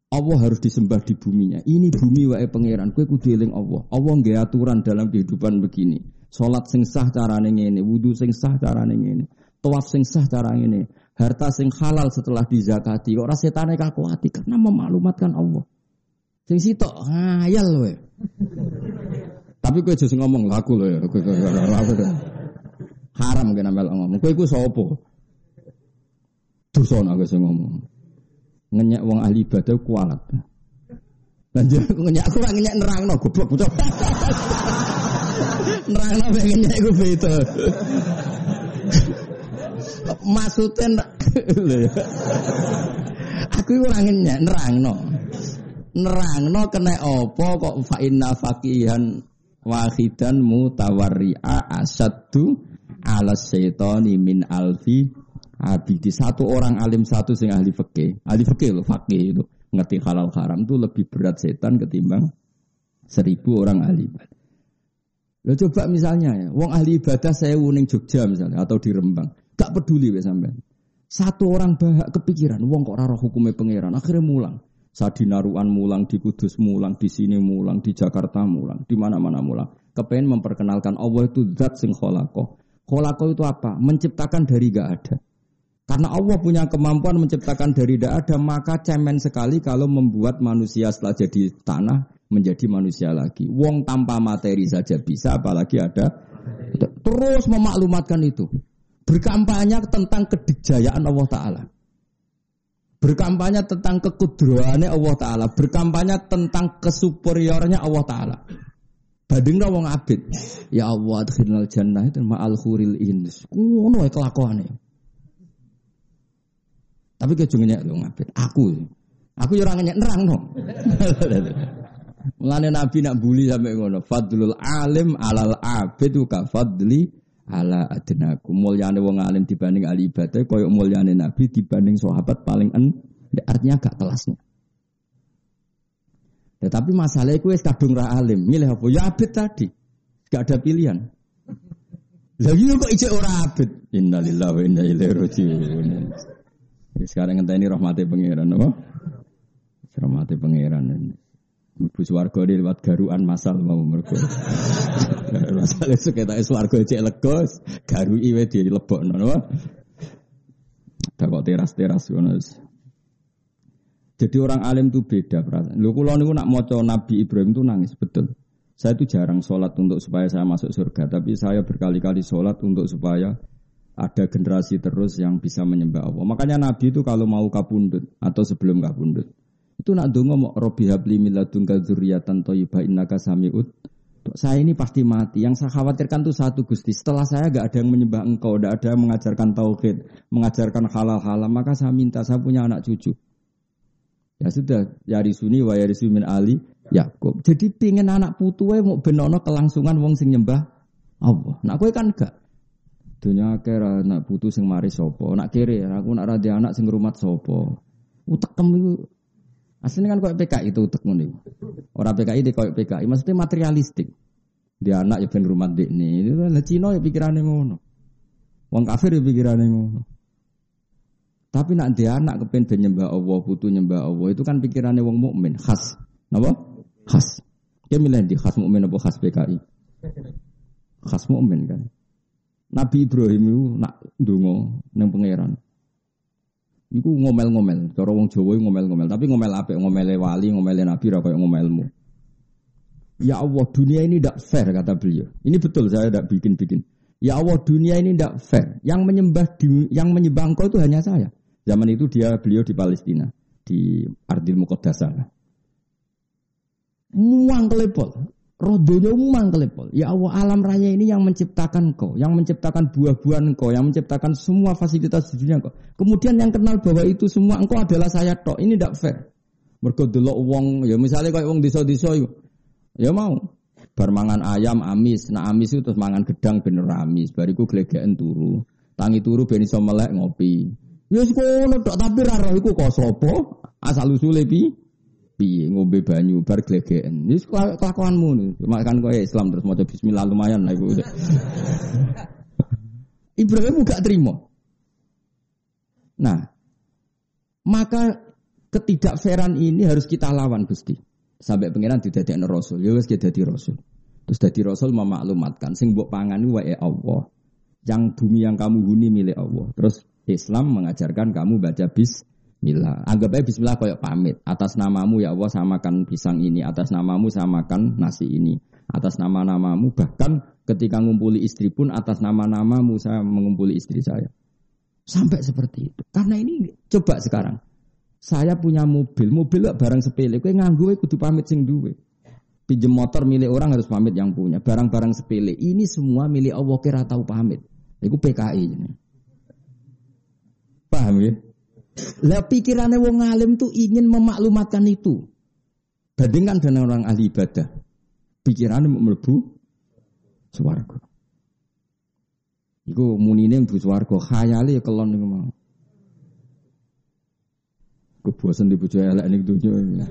[SPEAKER 1] Allah harus disembah di buminya. Ini bumi wae pangeran. Kue kudu eling Allah. Allah nggak aturan dalam kehidupan begini. Salat sing sah carane ngene, wudu sing sah carane ngene, tawaf sing sah carane ngene harta sing halal setelah dizakati. Ora setane kakuati karena memaklumatkan Allah. Sing sitok ngayal we. Tapi kowe aja ngomong laku lho ya. Haram kena melok ngomong. Kowe iku sapa? Dosa nek sing ngomong. Ngenyek wong ahli ibadah kualat. Lanjut aku ngenyek aku ora ngenyek nerangno goblok bocah. nerangno pengen ngenyek iku beda. Maksudnya aku ora ngenyek nerangno. Nerangno kena apa kok fa inna faqihan wahidan mutawarri'a asaddu ala syaitani min alfi abidi. Satu orang alim satu sing ahli fikih. Ahli fikih loh, fakih itu. Ngerti halal haram itu lebih berat setan ketimbang seribu orang ahli ibadah. Lo coba misalnya ya, wong ahli ibadah saya wuning Jogja misalnya atau di Rembang. Gak peduli ya sampean. Satu orang bahak kepikiran, wong kok raro hukumnya pangeran, akhirnya mulang. Saat di Naruan mulang, di Kudus mulang, di sini mulang, di Jakarta mulang, di mana-mana mulang. Kepengen memperkenalkan Allah itu zat sing kholako. Kholako itu apa? Menciptakan dari gak ada. Karena Allah punya kemampuan menciptakan dari tidak ada, maka cemen sekali kalau membuat manusia setelah jadi tanah menjadi manusia lagi. Wong tanpa materi saja bisa, apalagi ada. Terus memaklumatkan itu. Berkampanye tentang kedikjayaan Allah Ta'ala. Berkampanye tentang kekudraannya Allah Ta'ala. Berkampanye tentang kesuperiornya Allah Ta'ala. Badingna wong abid. Ya Allah, adkhilnal jannah itu ma'al khuril ins. Ngono kelakuannya. Tapi kejungnya lu ngabid. Aku, aku yo ora nerang no. Mulane Nabi nak bully sampai ngono. Fadlul alim alal abid ka fadli ala adnaku. Mulyane wong alim dibanding ahli ibadah koyo mulyane Nabi dibanding sahabat paling en. Artinya gak kelasnya. Ya, tapi masalahnya itu kadung ra alim. Milih apa? Ya abid tadi. Gak ada pilihan. Lagi iya kok ijek ora abid. Innalillahi wa inna ilaihi rajiun. Ya, sekarang ngenteni rahmati pangeran apa? Rahmati pangeran. Ibu swarga di lewat garuan masal mau mergo. Masal itu kita swarga cek legos, garu iwe di lebok nono. kok teras-teras ngono. Jadi orang alim itu beda perasaan. Lu kalau niku nak maca Nabi Ibrahim itu nangis betul. Saya itu jarang sholat untuk supaya saya masuk surga, tapi saya berkali-kali sholat untuk supaya ada generasi terus yang bisa menyembah Allah. Makanya Nabi itu kalau mau kabundut atau sebelum kabundut, itu nak dongo mau Robi habli miladun kadzuriyatan thayyibah innaka samiut. Saya ini pasti mati. Yang saya khawatirkan itu satu Gusti. Setelah saya gak ada yang menyembah engkau, tidak ada yang mengajarkan tauhid, mengajarkan halal-halal, maka saya minta saya punya anak cucu. Ya sudah, yari suni wa yari min ali Yakub. Jadi pingin anak putu mau benono kelangsungan wong sing nyembah Allah. Nak kowe kan gak. Dunia kira anak putu sing mari sopo. Nak kiri aku nak rada anak sing rumat sopo. Utekem itu Aslinya kan kayak PKI itu utek ngono. Orang PKI di kayak PKI, maksudnya materialistik. Dia anak ya ben rumah dek nih. Lah Cina ya pikirannya ngono. Wong kafir ya pikirannya ngono. Tapi nak dia anak kepen ben nyembah Allah, putu nyembah Allah itu kan pikirannya wong mukmin khas. Napa? Khas. Dia milih di khas mukmin apa khas PKI? Khas mukmin kan. Nabi Ibrahim itu nak dungo neng pangeran. Iku ngomel-ngomel, cara wong Jawa ngomel-ngomel, tapi ngomel apa? Ngomel wali, ngomel nabi ra ngomelmu. Ya Allah, dunia ini tidak fair kata beliau. Ini betul saya tidak bikin-bikin. Ya Allah, dunia ini tidak fair. Yang menyembah yang menyembah engkau itu hanya saya. Zaman itu dia beliau di Palestina, di Ardil Muqaddasah. Muang kelepol. Rodonya umang kelepol. Ya Allah alam raya ini yang menciptakan kau, yang menciptakan buah-buahan kau, yang menciptakan semua fasilitas di dunia kau. Kemudian yang kenal bahwa itu semua engkau adalah saya tok. Ini tidak fair. Mergo wong ya misalnya kayak wong desa-desa ya mau bar mangan ayam amis, nah amis itu terus mangan gedang bener amis, bariku glegeken turu. Tangi turu ben iso melek ngopi. Ya sekono tok tapi ra roh iku kok? Asal usule piye? Piye ngombe banyu bar glegeken. Wis kelakuanmu nih. Cuma kan kowe Islam terus maca bismillah lumayan lah iku. Ibrahim gak terima. Nah, maka ketidakfairan ini harus kita lawan Gusti. Sampai pangeran didadekno rasul, ya wis dadi rasul. Terus dadi rasul memaklumatkan sing mbok pangan wae Allah. Yang bumi yang kamu huni milik Allah. Terus Islam mengajarkan kamu baca bis Bismillah. Anggap aja Bismillah kayak pamit. Atas namamu ya Allah samakan pisang ini. Atas namamu samakan nasi ini. Atas nama-namamu bahkan ketika ngumpuli istri pun atas nama-namamu saya mengumpuli istri saya. Sampai seperti itu. Karena ini coba sekarang. Saya punya mobil, mobil barang sepele. Kue nganggu kudu pamit sing duwe. Pinjem motor milik orang harus pamit yang punya. Barang-barang sepele. Ini semua milik Allah kira tahu pamit. Itu PKI. Paham ya? Lah pikirannya wong alim tuh ingin memaklumatkan itu. Bandingkan dengan orang ahli ibadah. Pikirannya mau melebu swarga. Iku munine mlebu swarga, khayale ya kelon niku mau. Kebosan di bojo elek ning donya.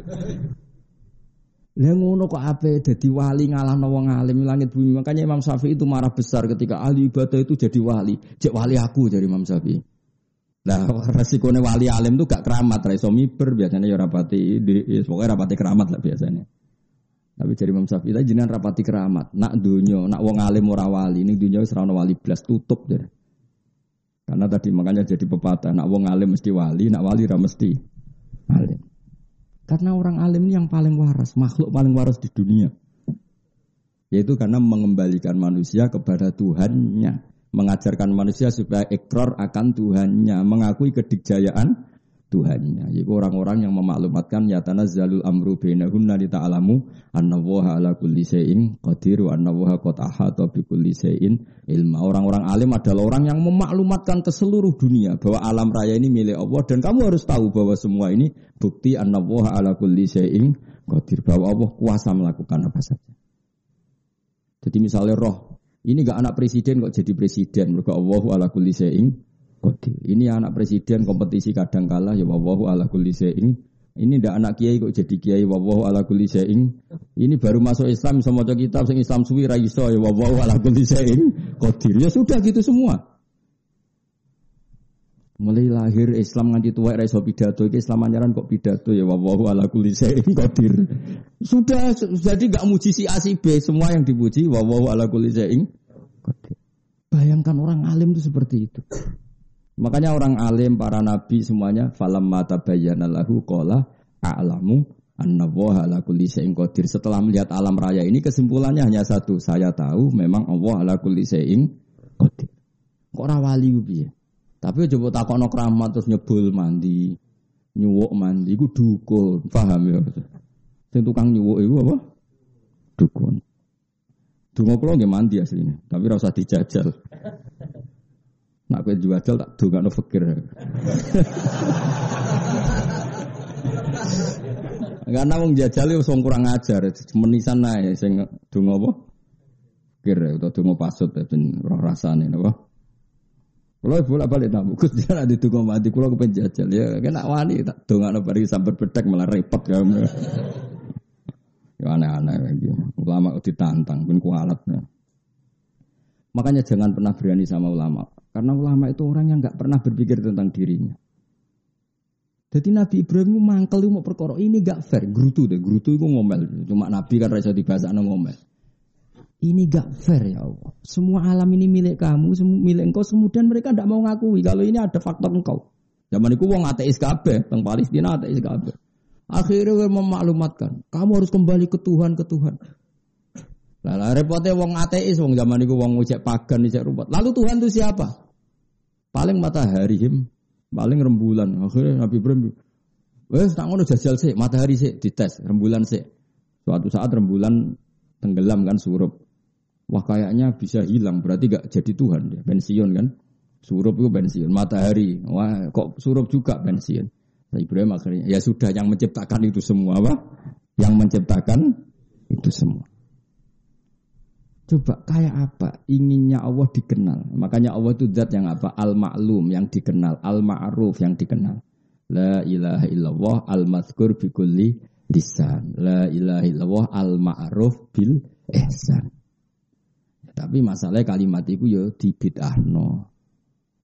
[SPEAKER 1] Lah ngono kok ape dadi wali ngalahno wong alim langit bumi. Makanya Imam Syafi'i itu marah besar ketika ahli ibadah itu jadi wali. Cek wali aku dari Imam Syafi'i. Nah, resikonya wali alim itu gak keramat, raiso miber biasanya ya rapati, di, ya, pokoknya rapati keramat lah biasanya. Tapi jadi Imam Syafi'i tadi jenengan rapati keramat, nak dunia, nak wong alim ora wali, ini dunia wis wali belas tutup jadi. Karena tadi makanya jadi pepatah, nak wong alim mesti wali, nak wali ra mesti alim. Karena orang alim ini yang paling waras, makhluk paling waras di dunia. Yaitu karena mengembalikan manusia kepada Tuhannya mengajarkan manusia supaya ekor akan Tuhannya, mengakui kedikjayaan Tuhannya. Yaitu orang-orang yang memaklumatkan yatana zalul amru bainahunna li ta'lamu annallaha ala kulli syai'in qadir wa annallaha qad ahata bi kulli syai'in ilma. Orang-orang alim adalah orang yang memaklumatkan ke seluruh dunia bahwa alam raya ini milik Allah dan kamu harus tahu bahwa semua ini bukti annallaha ala kulli syai'in qadir bahwa Allah kuasa melakukan apa saja. Jadi misalnya roh ini gak anak presiden kok jadi presiden mereka Allahu ala kulli syai'in. Ini anak presiden kompetisi kadang kalah ya wallahu ala kulli syai'in. Ini ndak anak kiai kok jadi kiai wallahu ala kulli syai'in. Ini baru masuk Islam bisa maca kitab sing Islam suwi ra iso ya wallahu ala kulli syai'in qadir. Ya sudah gitu semua. Mulai lahir Islam nganti tua era iso pidato iki Islam anyaran kok pidato ya wallahu ala kulli syai'in qadir. Sudah jadi gak muji si A B, semua yang dipuji wallahu ala kulli syai'in qadir. Bayangkan orang alim itu seperti itu. Makanya orang alim, para nabi semuanya falam mata bayana lahu qala a'lamu annallaha ala kulli syai'in qadir. Setelah melihat alam raya ini kesimpulannya hanya satu, saya tahu memang Allah ala kulli syai'in qadir. Kok ora wali piye? Tapi coba takokno keramat terus nyebul mandi, nyuwuk mandi iku dukun, paham ya? Sing tukang nyuwuk iku apa? Dukun. Dungo kula nggih mandi aslinya, tapi ora usah dijajal. Nak kowe jual tak dongakno fakir. Karena wong jajal itu wong kurang ajar, menisan ae sing donga apa? Fakir utawa donga pasut ben ora rasane napa. Kalau bolak balik tak bukus dia di tunggu mati, kalau kepen jajal ya kena wani tak dongakno bari sampai bedek malah repot kamu. ya aneh-aneh gitu. Ulama ditantang pun kualat ya. Makanya jangan pernah berani sama ulama. Karena ulama itu orang yang nggak pernah berpikir tentang dirinya. Jadi Nabi Ibrahim mangkel mau perkara ini gak fair. Grutu deh, grutu itu ngomel. Cuma Nabi kan rasa dibahasa ngomel. Ini gak fair ya Allah. Semua alam ini milik kamu, milik engkau. Kemudian mereka tidak mau ngakui kalau ini ada faktor engkau. Zaman itu wong ateis kabeh, teng Palestina ateis kabeh. Akhirnya memaklumatkan, kamu harus kembali ke Tuhan, ke Tuhan. Lah repotnya wong ateis, wong zaman itu wong ngecek pagan, ngecek rumput. Lalu Tuhan itu siapa? Paling matahari him, paling rembulan. Akhirnya Nabi Ibrahim, wes tak ngono jajal sih, matahari sih dites, rembulan sih. Suatu saat rembulan tenggelam kan surup. Wah kayaknya bisa hilang, berarti gak jadi Tuhan ya, pensiun kan. Surup itu pensiun, matahari, wah kok surup juga pensiun. Nah, Ibrahim akhirnya, ya sudah yang menciptakan itu semua apa? Yang menciptakan itu semua. Coba kayak apa inginnya Allah dikenal. Makanya Allah itu zat yang apa? Al-ma'lum yang dikenal, al-ma'ruf yang dikenal. La ilaha illallah al-mazkur bi kulli lisan. La ilaha illallah al-ma'ruf bil ihsan. Tapi masalah kalimat itu ya dibid'ahno.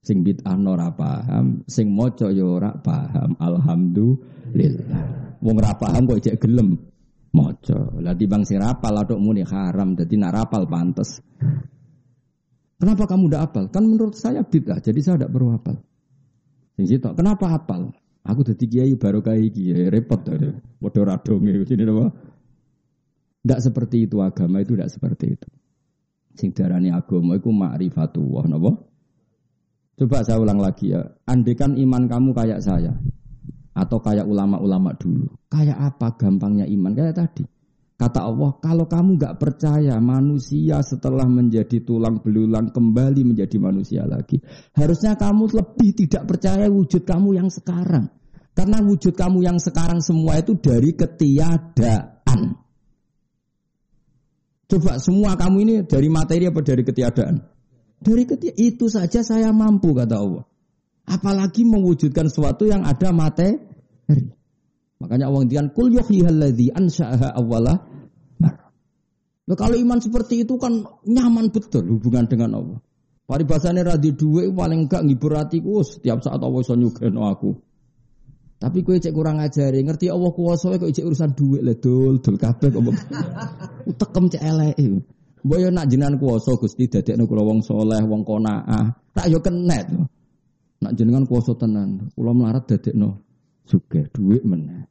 [SPEAKER 1] Sing bid'ahno ora paham, sing maca ya ora paham. Alhamdulillah. Wong ora paham kok cek gelem Mojo. Lah di bang rapal aduk muni haram jadi nak rapal pantas. Kenapa kamu udah apal? Kan menurut saya bid'ah, jadi saya tidak perlu apal. Sing situ, kenapa apal? Aku jadi kiai baru kayak kiai repot dari bodoh radong itu sini apa? Tidak seperti itu agama itu tidak seperti itu. Sing darani agama itu ma'rifatullah, napa? Coba saya ulang lagi ya. Andekan iman kamu kayak saya, atau kayak ulama-ulama dulu. Kayak apa gampangnya iman? Kayak tadi. Kata Allah, kalau kamu gak percaya manusia setelah menjadi tulang belulang kembali menjadi manusia lagi. Harusnya kamu lebih tidak percaya wujud kamu yang sekarang. Karena wujud kamu yang sekarang semua itu dari ketiadaan. Coba semua kamu ini dari materi apa dari ketiadaan? Dari ketiadaan. Itu saja saya mampu kata Allah. Apalagi mewujudkan sesuatu yang ada materi. Makanya Allah ngendikan kul yuhyihalladzi ansha'aha awwala Nah, kalau iman seperti itu kan nyaman betul hubungan dengan Allah. Paribasane ra dhuwit paling enggak ngibur hatiku setiap saat Allah iso nyugeno aku. Tapi kowe cek kurang ajari, ngerti Allah kuwasa kok cek urusan dhuwit le dul dul kabeh kok. Tekem cek eleke. Mbok yo nak jenengan kuwasa Gusti dadekno kula wong soleh, wong qanaah. Tak yo kenet. Nak jenengan kuwasa tenan, kula melarat dadekno suge duit meneh.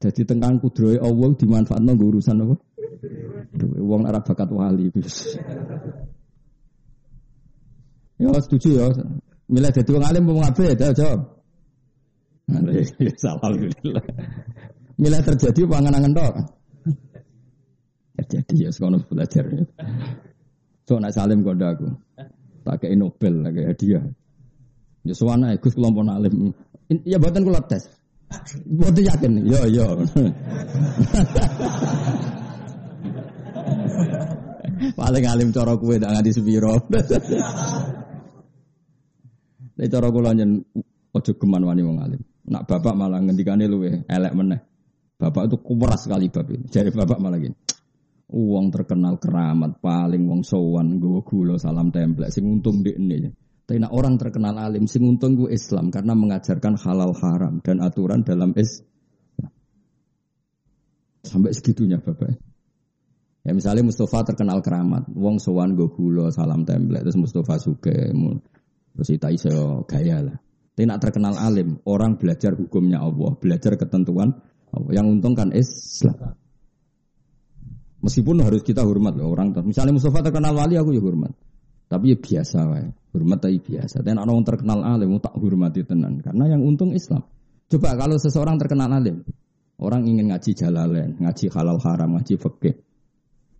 [SPEAKER 1] Jadi tengkang kudroy Allah dimanfaatno nggo urusan apa? Duit wong ora bakat wali. Ya setuju ya. Milih dadi wong alim wong apik ya jawab. Alhamdulillah. Mila terjadi pangan-angan tok. Terjadi ya sekono belajar. So nak salim kode aku. Tak kayak Nobel, tak kayak hadiah. Ya suwana Gus kelompok alim. Ya buatan kula tes. Buatan yakin. Yo yo. Paling alim cara kue tak nganti sepiro. Nek cara kula ojo geman wani alim. Nak bapak malah ngendikane luwe elek meneh. Bapak itu kuras sekali bab. Jadi bapak malah gini. Uang terkenal keramat paling wong sowan gue gula salam template sing untung di ini. Tapi nak orang terkenal alim sing untung gue Islam karena mengajarkan halal haram dan aturan dalam Islam. Sampai segitunya bapak. Ya misalnya Mustafa terkenal keramat, wong sowan gue gula salam template terus Mustafa suke terus itu iso gaya lah. Tapi nak terkenal alim, orang belajar hukumnya Allah, belajar ketentuan Allah. Yang untung kan Islam. Meskipun harus kita hormat loh orang. Misalnya Mustafa terkenal wali aku ya hormat. Tapi ya biasa wae. Hormat tapi biasa. Dan orang terkenal alim tak hormati tenan karena yang untung Islam. Coba kalau seseorang terkenal alim, orang ingin ngaji jalalain, ngaji halal haram, ngaji fikih.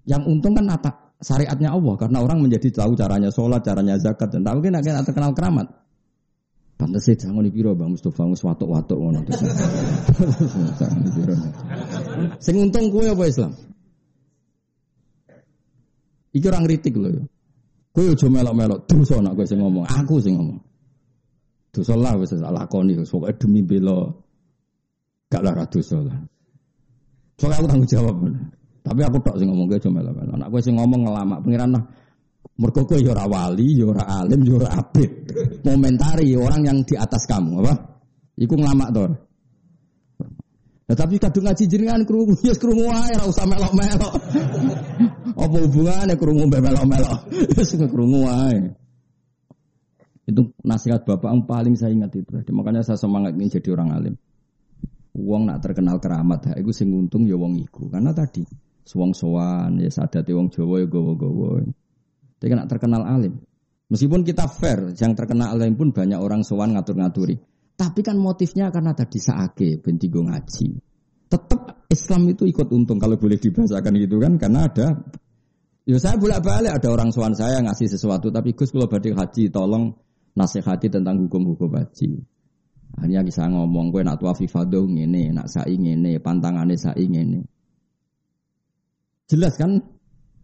[SPEAKER 1] Yang untung kan atak syariatnya Allah karena orang menjadi tahu caranya sholat, caranya zakat dan tahu kan akan terkenal keramat. Pantes sih jangan dipiro Bang Mustafa ngus watuk-watuk ngono terus. Sing untung kue apa Islam? Iki orang kritik loh. Ya. Kowe aja melok-melok dosa nak kowe sing ngomong, aku sing ngomong. Dosa lah wis lakoni pokoke demi bela gak lara dosa lah. Soalnya aku tanggung jawab. Tapi aku tok sing ngomong kowe aja melok-melok. Nak sing ngomong ngelamak pengiran lah. Mergo kowe ya ora wali, ya alim, ya ora abid. Momentari orang yang di atas kamu, apa? Iku ngelamak to. Nah, tapi kadung ngaji jenengan krungu ya krungu wae ora usah melok-melok. Apa hubungannya krungu mbek melok-melok? Ya sing krungu wae. Itu nasihat bapak yang paling saya ingat itu. Makanya saya semangat ingin jadi orang alim. Uang nak terkenal keramat, ha, itu sing untung ya wong iku. Karena tadi suwong sowan ya sadate wong Jawa ya gowo-gowo. Tapi nak terkenal alim. Meskipun kita fair, yang terkenal alim pun banyak orang sowan ngatur-ngaturi. Tapi kan motifnya karena tadi saake bentigo ngaji. Tetap Islam itu ikut untung kalau boleh dibahasakan gitu kan karena ada Ya saya bolak-balik ada orang sowan saya ngasih sesuatu tapi Gus kalau badhe haji tolong nasihati tentang hukum-hukum haji. Hanya bisa ngomong gue nak tua fifado ngene, nak sai ngene, pantangane sai ngene. Jelas kan?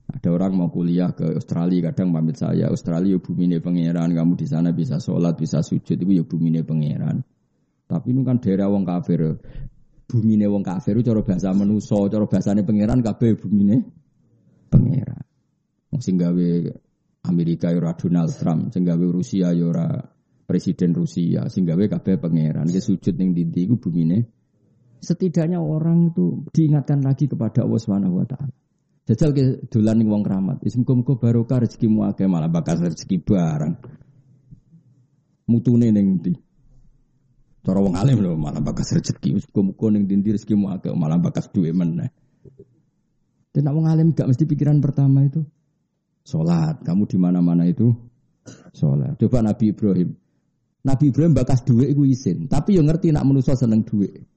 [SPEAKER 1] Ada orang mau kuliah ke Australia, kadang pamit saya, Australia ya bumi ini pangeran, kamu di sana bisa sholat, bisa sujud, itu ya bumi ini pangeran. Tapi ini kan daerah wong kafir. Bumi ini wong kafir, cara bahasa menuso, cara bahasanya pangeran, kabeh bumi ini pangeran. Sing gawe Amerika ya Donald Trump, sing gawe Rusia ya presiden Rusia, sing gawe kabeh pangeran. Dia sujud ning dindi iku bumine. Setidaknya orang itu diingatkan lagi kepada Allah taala. Jajal ke dolan ning wong keramat. Wis muga-muga barokah rezekimu akeh malah bakal rezeki barang. Mutune ning ndi? Cara wong alim lho malah bakas rezeki. Wis muga-muga ning ndi rezekimu akeh malah bakas duwe meneh. Dan wong alim gak mesti pikiran pertama itu Sholat, kamu di mana-mana itu sholat. Coba Nabi Ibrahim. Nabi Ibrahim bakas duit itu izin, tapi yang ngerti nak manusia seneng duit.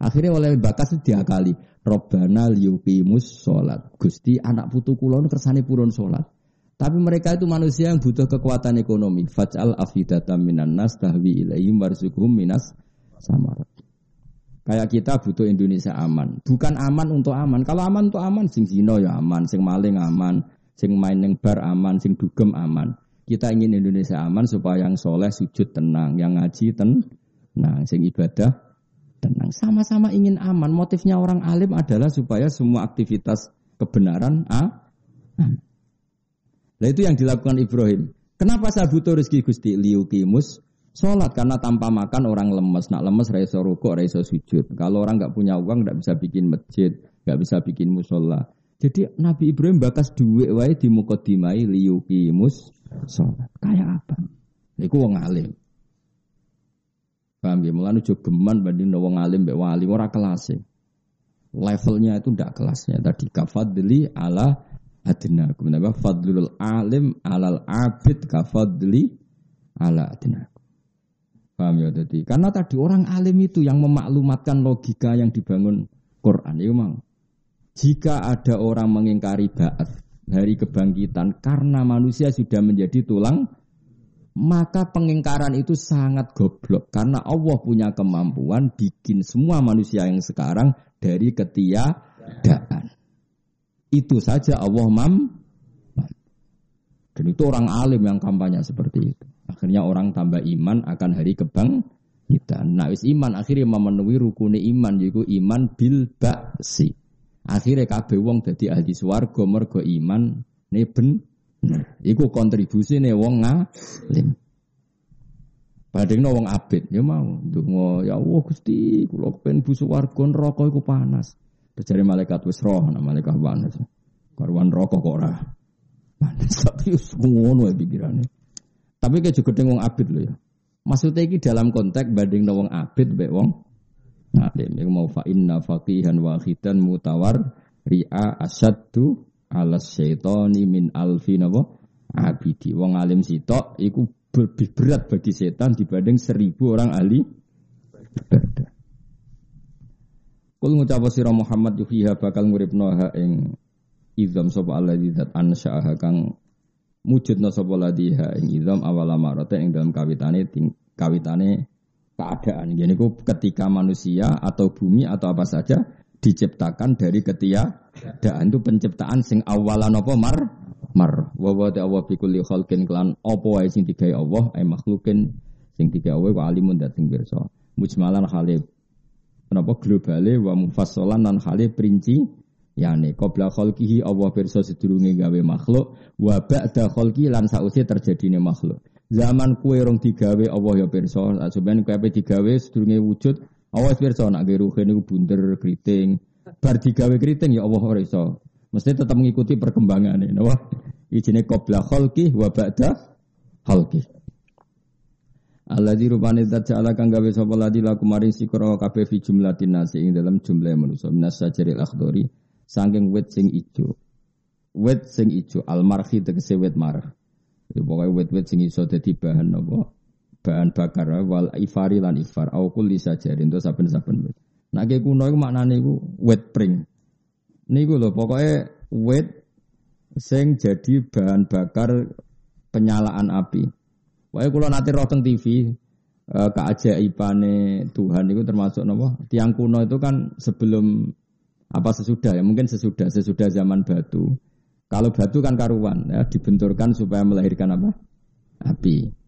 [SPEAKER 1] Akhirnya oleh bakas itu diakali. Robbana liyukimus sholat. Gusti anak putu kulon kersane purun sholat. Tapi mereka itu manusia yang butuh kekuatan ekonomi. Faj'al afidata minan nas tahwi ilaihim warzuqhum minas samar. Kayak kita butuh Indonesia aman. Bukan aman untuk aman. Kalau aman untuk aman, sing zino ya aman, sing maling aman, sing main bar aman, sing dugem aman. Kita ingin Indonesia aman supaya yang soleh sujud tenang, yang ngaji tenang, sing ibadah tenang. Sama-sama ingin aman. Motifnya orang alim adalah supaya semua aktivitas kebenaran ah, Nah itu yang dilakukan Ibrahim. Kenapa saya butuh rezeki Gusti liukimus sholat karena tanpa makan orang lemes. Nak lemes raiso rukuk, raiso sujud. Kalau orang nggak punya uang nggak bisa bikin masjid, nggak bisa bikin musola. Jadi Nabi Ibrahim bakas duit wae di mukodimai mus sholat. Kayak apa? Iku wong alim. Paham ya? Mulane ojo geman banding wong alim mbek wali ora kelas Levelnya itu ndak kelasnya. Tadi kafadli ala adna. Kemudian apa? Fadlul alim alal abid kafadli ala adna. Paham ya tadi? Karena tadi orang alim itu yang memaklumatkan logika yang dibangun Quran itu mau. Jika ada orang mengingkari ba'at hari kebangkitan karena manusia sudah menjadi tulang maka pengingkaran itu sangat goblok karena Allah punya kemampuan bikin semua manusia yang sekarang dari ketiadaan. Itu saja Allah mam. Dan itu orang alim yang kampanye seperti itu. Akhirnya orang tambah iman akan hari kebang kita. Nah, wis iman akhirnya memenuhi rukun iman yaitu iman bil ba'si. Akhirnya kabeh wong dadi ahli swarga mergo iman ne ben Iku kontribusi nih wong ngalim. Padahal wong abid ya mau ndonga ya Allah Gusti kula kepen busu warga neraka iku panas. Terjadi malaikat wis roh nah malaikat panas. Karuan rokok kok ora. Panas tapi ngono ya pikirane. Tapi kayak juga wong abid lho ya. Maksudnya ini dalam konteks banding wong abid mbek wong ngalim. Iku mau fa inna faqihan wahidan mutawar ri'a asaddu ala syaitani min alfi napa abidi. Wong alim sitok iku lebih berat bagi setan dibanding seribu orang ahli ibadah. Kul ngucap sira Muhammad yuhiha bakal nguripno ha ing izam sapa alladzi zat ansyaha kang mujudna sapa ladiha ing idham awala marata ing dalam kawitane ting, kawitane keadaan. Jadi ku ketika manusia atau bumi atau apa saja diciptakan dari ketiadaan. Itu penciptaan sing awalan apa? Mar? Mar. Wa wa ta wa bi kulli khalqin klan. Apa wae sing digawe Allah? Ay makhlukin. Sing digawe wa alimun dat sing pirsa. Mujmalan khali kenapa? Globale wa mufassalan lan khali perinci. Yani qabla khalqihi Allah pirsa sedurunge gawe makhluk. Wa ba'da khalqi lan sause terjadine makhluk. Zaman kue rong digawe Allah ya pirsa. Sampeyan kue digawe sedurunge wujud Allah pirsa nak ruhe niku bunder keriting bar digawe keriting ya Allah ora iso mesti tetap mengikuti perkembangan ini napa ijine qabla khalqi wa ba'da khalqi Alladzi rupane zat ja'ala kang gawe sapa ladi laku maring sikra kabeh fi jumlatin nasi ing dalam jumlah manusa minas sajaril akhdari saking wit sing ijo. Wit sing ijo almarhi tegese wit mar. Ya pokoke wit-wit sing iso dadi bahan? Bahan bakar wal ifari lan ifar au kulli sajarin to saben-saben wit. Nek kuno iku maknane iku wit pring. Niku lho pokoke wit sing jadi bahan bakar penyalaan api. Wae kula nate roh teng TV eh, keajaibane Tuhan itu termasuk napa? Tiang kuno itu kan sebelum apa sesudah ya mungkin sesudah sesudah zaman batu. Kalau batu kan karuan ya dibenturkan supaya melahirkan apa? Api.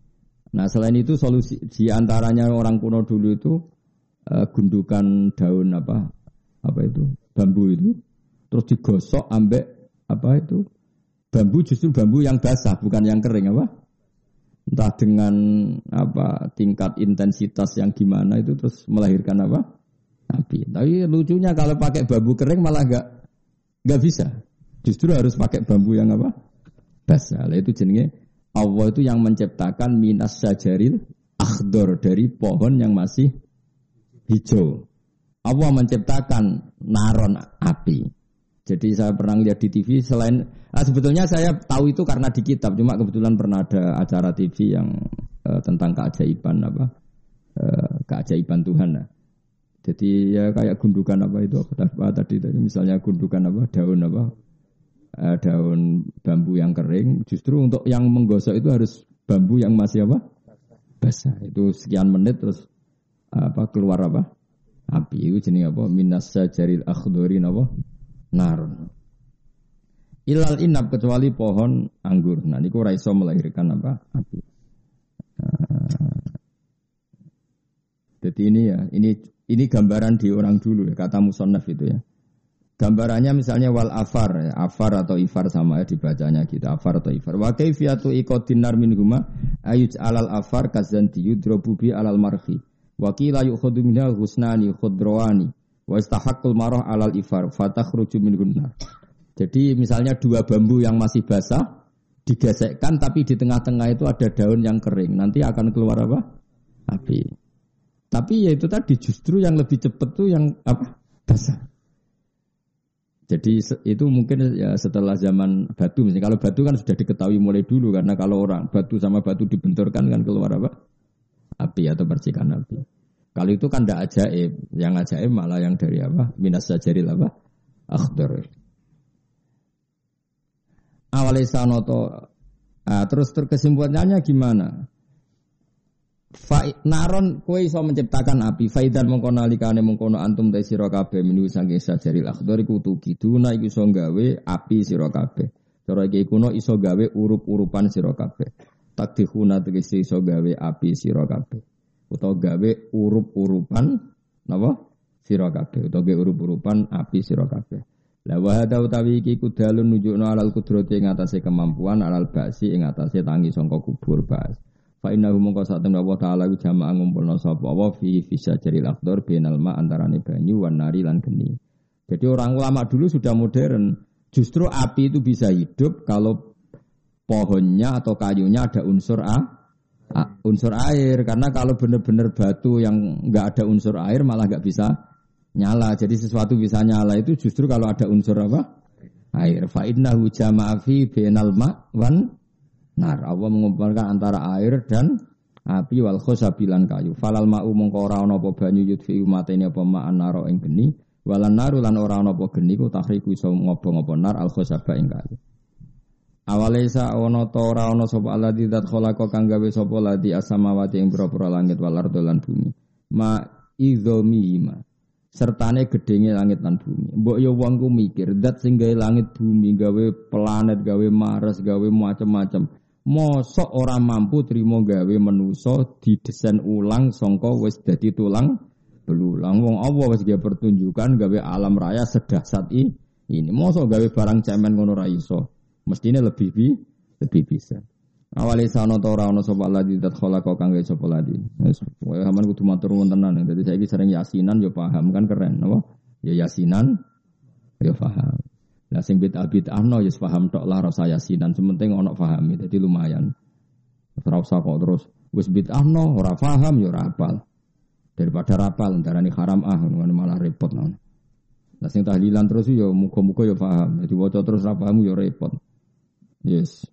[SPEAKER 1] Nah selain itu solusi di antaranya orang kuno dulu itu eh, gundukan daun apa apa itu bambu itu terus digosok ambek apa itu bambu justru bambu yang basah bukan yang kering apa? entah dengan apa tingkat intensitas yang gimana itu terus melahirkan apa api. Tapi lucunya kalau pakai bambu kering malah nggak nggak bisa. Justru harus pakai bambu yang apa basah. Itu jenenge Allah itu yang menciptakan minas sajaril akhdor dari pohon yang masih hijau. Allah menciptakan naron api. Jadi saya pernah lihat di TV selain ah, sebetulnya saya tahu itu karena di kitab cuma kebetulan pernah ada acara TV yang uh, tentang keajaiban apa uh, keajaiban Tuhan. Nah. Jadi ya kayak gundukan apa itu apa tadi tadi misalnya gundukan apa daun apa uh, daun bambu yang kering justru untuk yang menggosok itu harus bambu yang masih apa basah itu sekian menit terus apa keluar apa api itu jenis apa minas sajaril akhdorin apa narun. Ilal inap kecuali pohon anggur. Nah, ini ora iso melahirkan apa? Api. Nah, jadi ini ya, ini ini gambaran di orang dulu ya, kata musonaf itu ya. Gambarannya misalnya wal afar, ya, afar atau ifar sama ya dibacanya gitu, afar atau ifar. Wa kaifiyatu iqadinar min huma ayuj alal afar kazanti yudrobu bi alal marhi. Wa qila yukhadhu minha husnani khudrawani Wa istahaqqul marah alal ifar fatakhruju min gunnar. Jadi misalnya dua bambu yang masih basah digesekkan tapi di tengah-tengah itu ada daun yang kering. Nanti akan keluar apa? Api. Tapi ya itu tadi justru yang lebih cepat tuh yang apa? Basah. Jadi itu mungkin ya setelah zaman batu misalnya kalau batu kan sudah diketahui mulai dulu karena kalau orang batu sama batu dibenturkan kan keluar apa? api atau percikan api. Kalau itu kan tidak ajaib, yang ajaib malah yang dari apa? Minas sajaril apa? Akhdar. Awalnya sanoto, nah, terus terkesimpulannya gimana? Fa naron kowe iso menciptakan api. Faidan mengkono alikane mengkono antum te sira kabeh minu saking sajaril akhdar iku tukiduna iku iso gawe api sira kabeh. Cara iki kuno iso gawe urup-urupan sira kabeh. Takdihuna tegese iso gawe api sira kabeh. Utawa gawe urup-urupan napa? Sira kabeh. Utawa gawe urup-urupan api sira kabeh. La wa hada utawi iki kudalun nunjukno alal kudrati ing atase kemampuan alal basi ing atase tangi sangka kubur bas. Fa innahu mongko sak Allah taala ku jamaah ngumpulna sapa wa fi jaril akhdar bainal ma antarane banyu wan nari lan geni. Jadi orang ulama dulu sudah modern. Justru api itu bisa hidup kalau pohonnya atau kayunya ada unsur A, A unsur air. Karena kalau benar-benar batu yang nggak ada unsur air malah nggak bisa nyala. Jadi sesuatu bisa nyala itu justru kalau ada unsur apa? Air. Fa innahu jama'a fi bainal ma nar. Allah mengumpulkan antara air dan api wal khosabilan kayu. Falal ma'u mongko ora ana apa banyu yudfi umatene apa ma'an naro ing geni. Walan naru lan ora ana apa geni ku tahriku iso ngobong apa nar al khosaba ing kayu. Awalesa ana ta ora ana sapa alladzi dzat khalaqa kang gawe sapa ladi asamawati ing pira-pira langit wal ardo lan bumi. Ma idzomihima sertane gedenge langit lan bumi. Mbok yo wong ku mikir zat sing gawe langit bumi, gawe planet, gawe Mars, gawe macam-macam. Mosok ora mampu trimo gawe menuso didesain ulang songko wis dadi tulang belulang. Wong Allah wis gawe pertunjukan gawe alam raya sedahsat ini. Mosok gawe barang cemen ngono ra iso. Mestine lebih bi lebih bisa. Awali sana ta ora ana sapa ladi dat khalaqa kang gawe sapa ladi. Wis aman kudu matur tenan. Dadi saiki sering yasinan yo paham kan keren apa? Ya yasinan yo paham. Nah sing bid'ah bid'ah no ya paham tok lah rasa yasinan sementing ono paham jadi lumayan. Usah kok terus wis bid'ah no ora paham ya ora apal. Daripada rapal darani haram ah malah repot non. Nah sing tahlilan terus ya muga-muga ya paham. Jadi waca terus ra paham ya repot. Yes.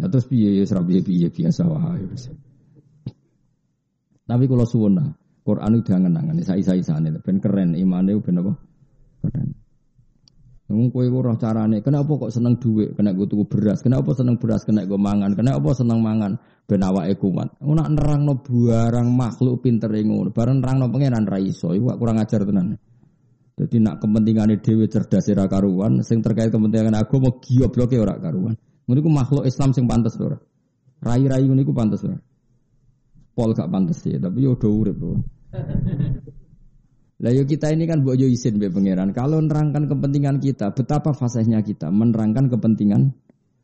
[SPEAKER 1] Ya terus piye ya ora piye biasa wae. Tapi kalau suwun Quran udah ngenangan, saya-saya ben keren imane ben apa? Keren. Wong kowe ora carane, kenapa kok seneng duit, kena gue tuku beras, kenapa seneng beras, kena gue mangan, kenapa seneng mangan, ben awake kuat. Ora nerangno barang makhluk pinter ngono, bareng nerangno pangeran ra iso, iku kurang ajar tenan. Jadi nak kepentingannya dewi cerdas ora karuan, sing terkait kepentingan agama giyobloke ora karuan. Ngono makhluk Islam sing pantes ora. Rai-rai ngono iku pantes ora. Pol gak pantes ya, tapi yo do urip. Lah yo kita ini kan buat yo isin be pangeran. Kalau nerangkan kepentingan kita, betapa fasihnya kita menerangkan kepentingan.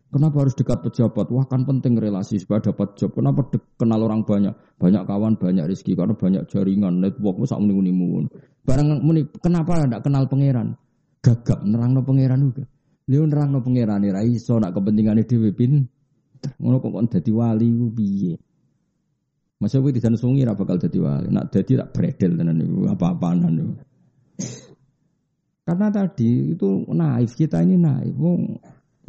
[SPEAKER 1] Kenapa harus dekat pejabat? Wah kan penting relasi supaya dapat job. Kenapa kenal orang banyak? Banyak kawan, banyak rezeki karena banyak jaringan, network sak muni muni Barang muni kenapa tidak kenal pangeran? Gagap nerangno pangeran juga. Lha nerangno pangeran ora iso nak kepentingane dhewe pin. Ngono kok dadi wali ku? Masa gue tidak sungi apa bakal jadi wali. Nak jadi tak beredel tenan itu apa-apaan itu. Karena tadi itu naif kita ini naif.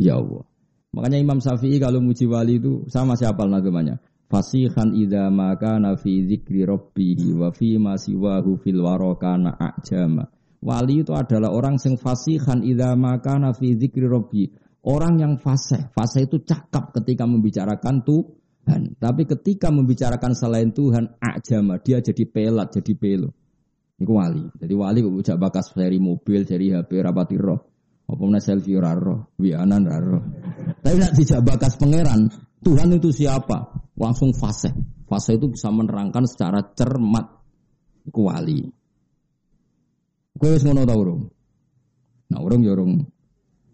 [SPEAKER 1] ya Allah. Makanya Imam Syafi'i kalau muji wali itu sama siapa namanya? Fasihan idza nafi zikri rabbihi wa fi ma siwahu fil warakana a'jama. Wali itu adalah orang sing fasihan idza nafi zikri rabbi. Orang yang fasih. Fasih itu cakap ketika membicarakan tuh Tuhan. Tapi ketika membicarakan selain Tuhan, ajama dia jadi pelat, jadi pelo. Iku wali. Jadi wali kok ujak bakas dari mobil, dari HP rapati roh. Apa mana selfie raro, wianan raro. Tapi nak tidak bakas pangeran, Tuhan itu siapa? Langsung fase. Fase itu bisa menerangkan secara cermat. Iku wali. Kowe wis ngono ta urung? Nah urung ya urung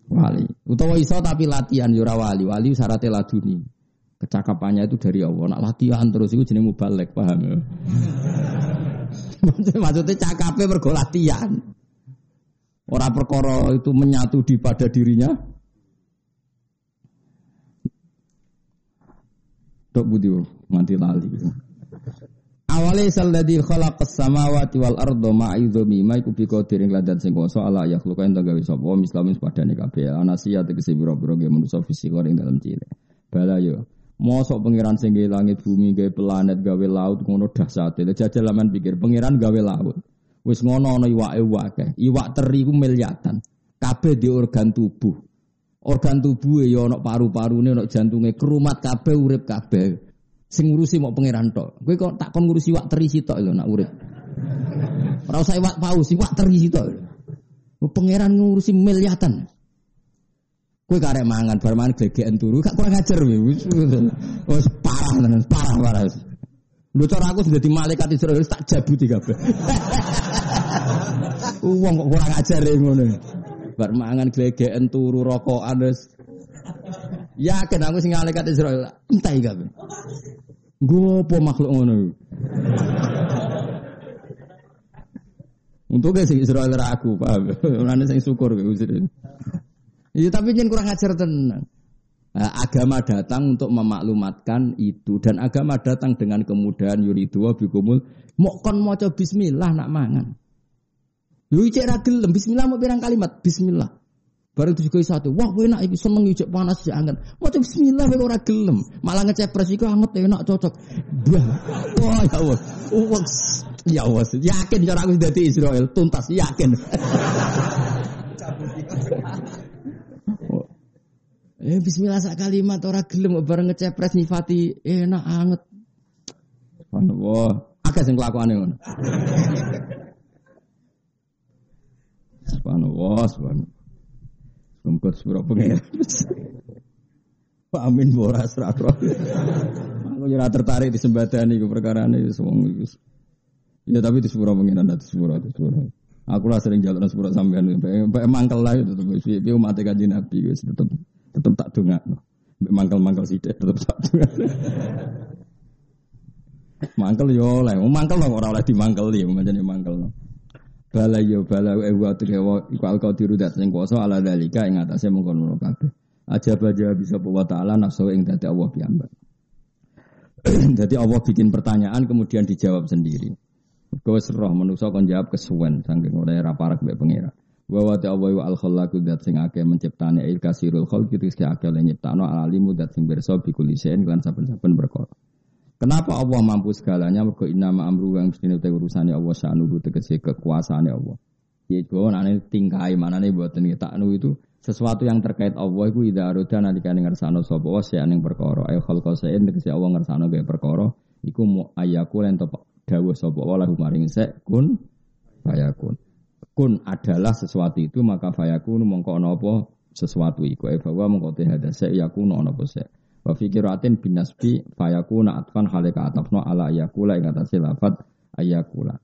[SPEAKER 1] wali. Utawa iso tapi latihan yo ya wali. Wali syaratnya laduni. Kecakapannya itu dari Allah. Nak latihan terus itu jenis mubalek, paham ya? Maksudnya cakapnya mergo latihan. Orang perkara itu menyatu di pada dirinya. Dok budi mati lali. Awalnya salladhi khalaqas samawati wal ardo ma'idhumi ma'iku biko diring ladan sing kuasa ala ya khluka ento gawe sapa mislamin padane kabeh anasia tegese biro-biro fisik ing dalam cilik. Bala yo Mosok pangeran sing langit bumi, gawe planet, gawe laut ngono dahsate. Jajal laman pikir pangeran gawe laut. Wis ngono ana iwake wae. Iwak teri ku miliatan. Kabeh di organ tubuh. Organ tubuh ya ana paru-parune, ana jantunge, kerumat kabeh urip kabeh. Sing ngurusi mau pangeran tok. Kowe kok tak kon ngurusi iwak teri sitok lho nak urip. Ora usah iwak paus, iwak teri sitok. Pangeran ngurusi miliatan. Kue karek mangan, bar mangan gegeken turu, gak kurang ajar wis. Wis parah tenan, parah parah. Cara aku sudah di malaikat Israel tak jabuti kabeh. Wong kok kurang ajar ya ngono. Bar mangan gegeken turu rokokan wis. Yakin aku sing malaikat Israel entai kabeh. Gue apa makhluk ngono. Untuk sing Israel ra aku, paham. Ora sing syukur kowe Ya, tapi jangan kurang ajar tenang. Nah, agama datang untuk memaklumatkan itu dan agama datang dengan kemudahan yuridu wa bikumul mau kon maca bismillah nak mangan. Lu cek ra gelem bismillah mau pirang kalimat bismillah. Baru itu juga satu, wah enak iki seneng cek panas ya anget. Maca bismillah kok ora gelem, malah ngecepres iku anget enak cocok. Wah ya Allah. Ya Allah, yakin cara aku dadi Israel tuntas yakin. Eh bismillah sak kalimat ora gelem bareng ngecepres nyifati enak anget. Subhanallah. Akeh sing kelakuane ngono. Subhanallah, subhanallah. Sumkut sepura pengen. Amin boras rakro. Aku ora tertarik di sembadani iku perkara ini wong iku. Ya tapi di sepura pengen ada sepura di sepura. Aku lah sering jalan sepura sampean, mangkel lah itu tetep piye umat kanjeng Nabi wis tetep tetap tak dengar. Mangkel-mangkel sih tetap tak dengar. mangkel yo lah, mangkel lah orang oleh dimangkel ya, macam mangkel. Bala yo bala eh wa iku al qadiru dat sing kuasa ala dalika ing atase mengkono kabeh. Aja baja bisa bawa taala nafsu ing dadi Allah piyambak. Jadi Allah bikin pertanyaan kemudian dijawab sendiri. Kau serah manusia kon jawab kesuwen saking ora ra parek mbek. Wa wa ta'ala wa al khallaqu dat sing akeh menciptane il kasirul khalqi rizki akeh le nyiptano al alimu dat sing berso bi kulli lan saben-saben. Kenapa Allah mampu segalanya? Mergo inna ma amru yang mesti te urusane Allah sa'nuhu tegese kekuasaane Allah. Ya iku nane tingkai manane mboten taknu itu sesuatu yang terkait Allah iku ida aruda nalikane ngersano sapa wa sing ning perkara. Ayo khalqa sa'in tegese Allah ngersano gawe perkara iku mu ayaku lan dawuh sapa wa lahu maring kun kun adalah sesuatu itu maka fayakun mongko ana sesuatu iku. E bahwa mongko te hadase yakun ana apa se? Wa fikiratin binasbi fayakuna atfan halika atafno ala yakula ing atase lafat ayakula.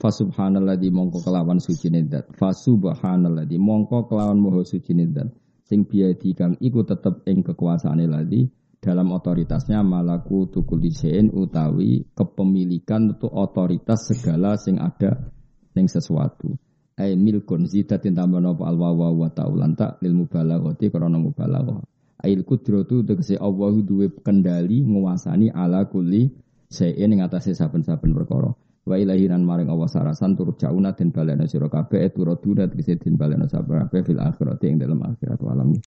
[SPEAKER 1] Fa subhanalladzi mongko kelawan suci nidat fa subhanalladzi mongko kelawan moho suci nidat sing biadi kang iku tetep ing kekuasaane ladi dalam otoritasnya malaku tukul utawi kepemilikan untuk otoritas segala sing ada ning sesuatu. Ai milkun zidatin tambah napa al wawa wa ta'ulan tak lil mubalaghati krana mubalaghah. Ail kudratu tegese Allah duwe kendali nguasani ala kulli sayin ing atase saben-saben perkara. Wa ilahiran maring Allah sarasan turut jauna den balena sira kabeh turut durat tegese den balena sabar fil akhirati ing dalam akhirat walami.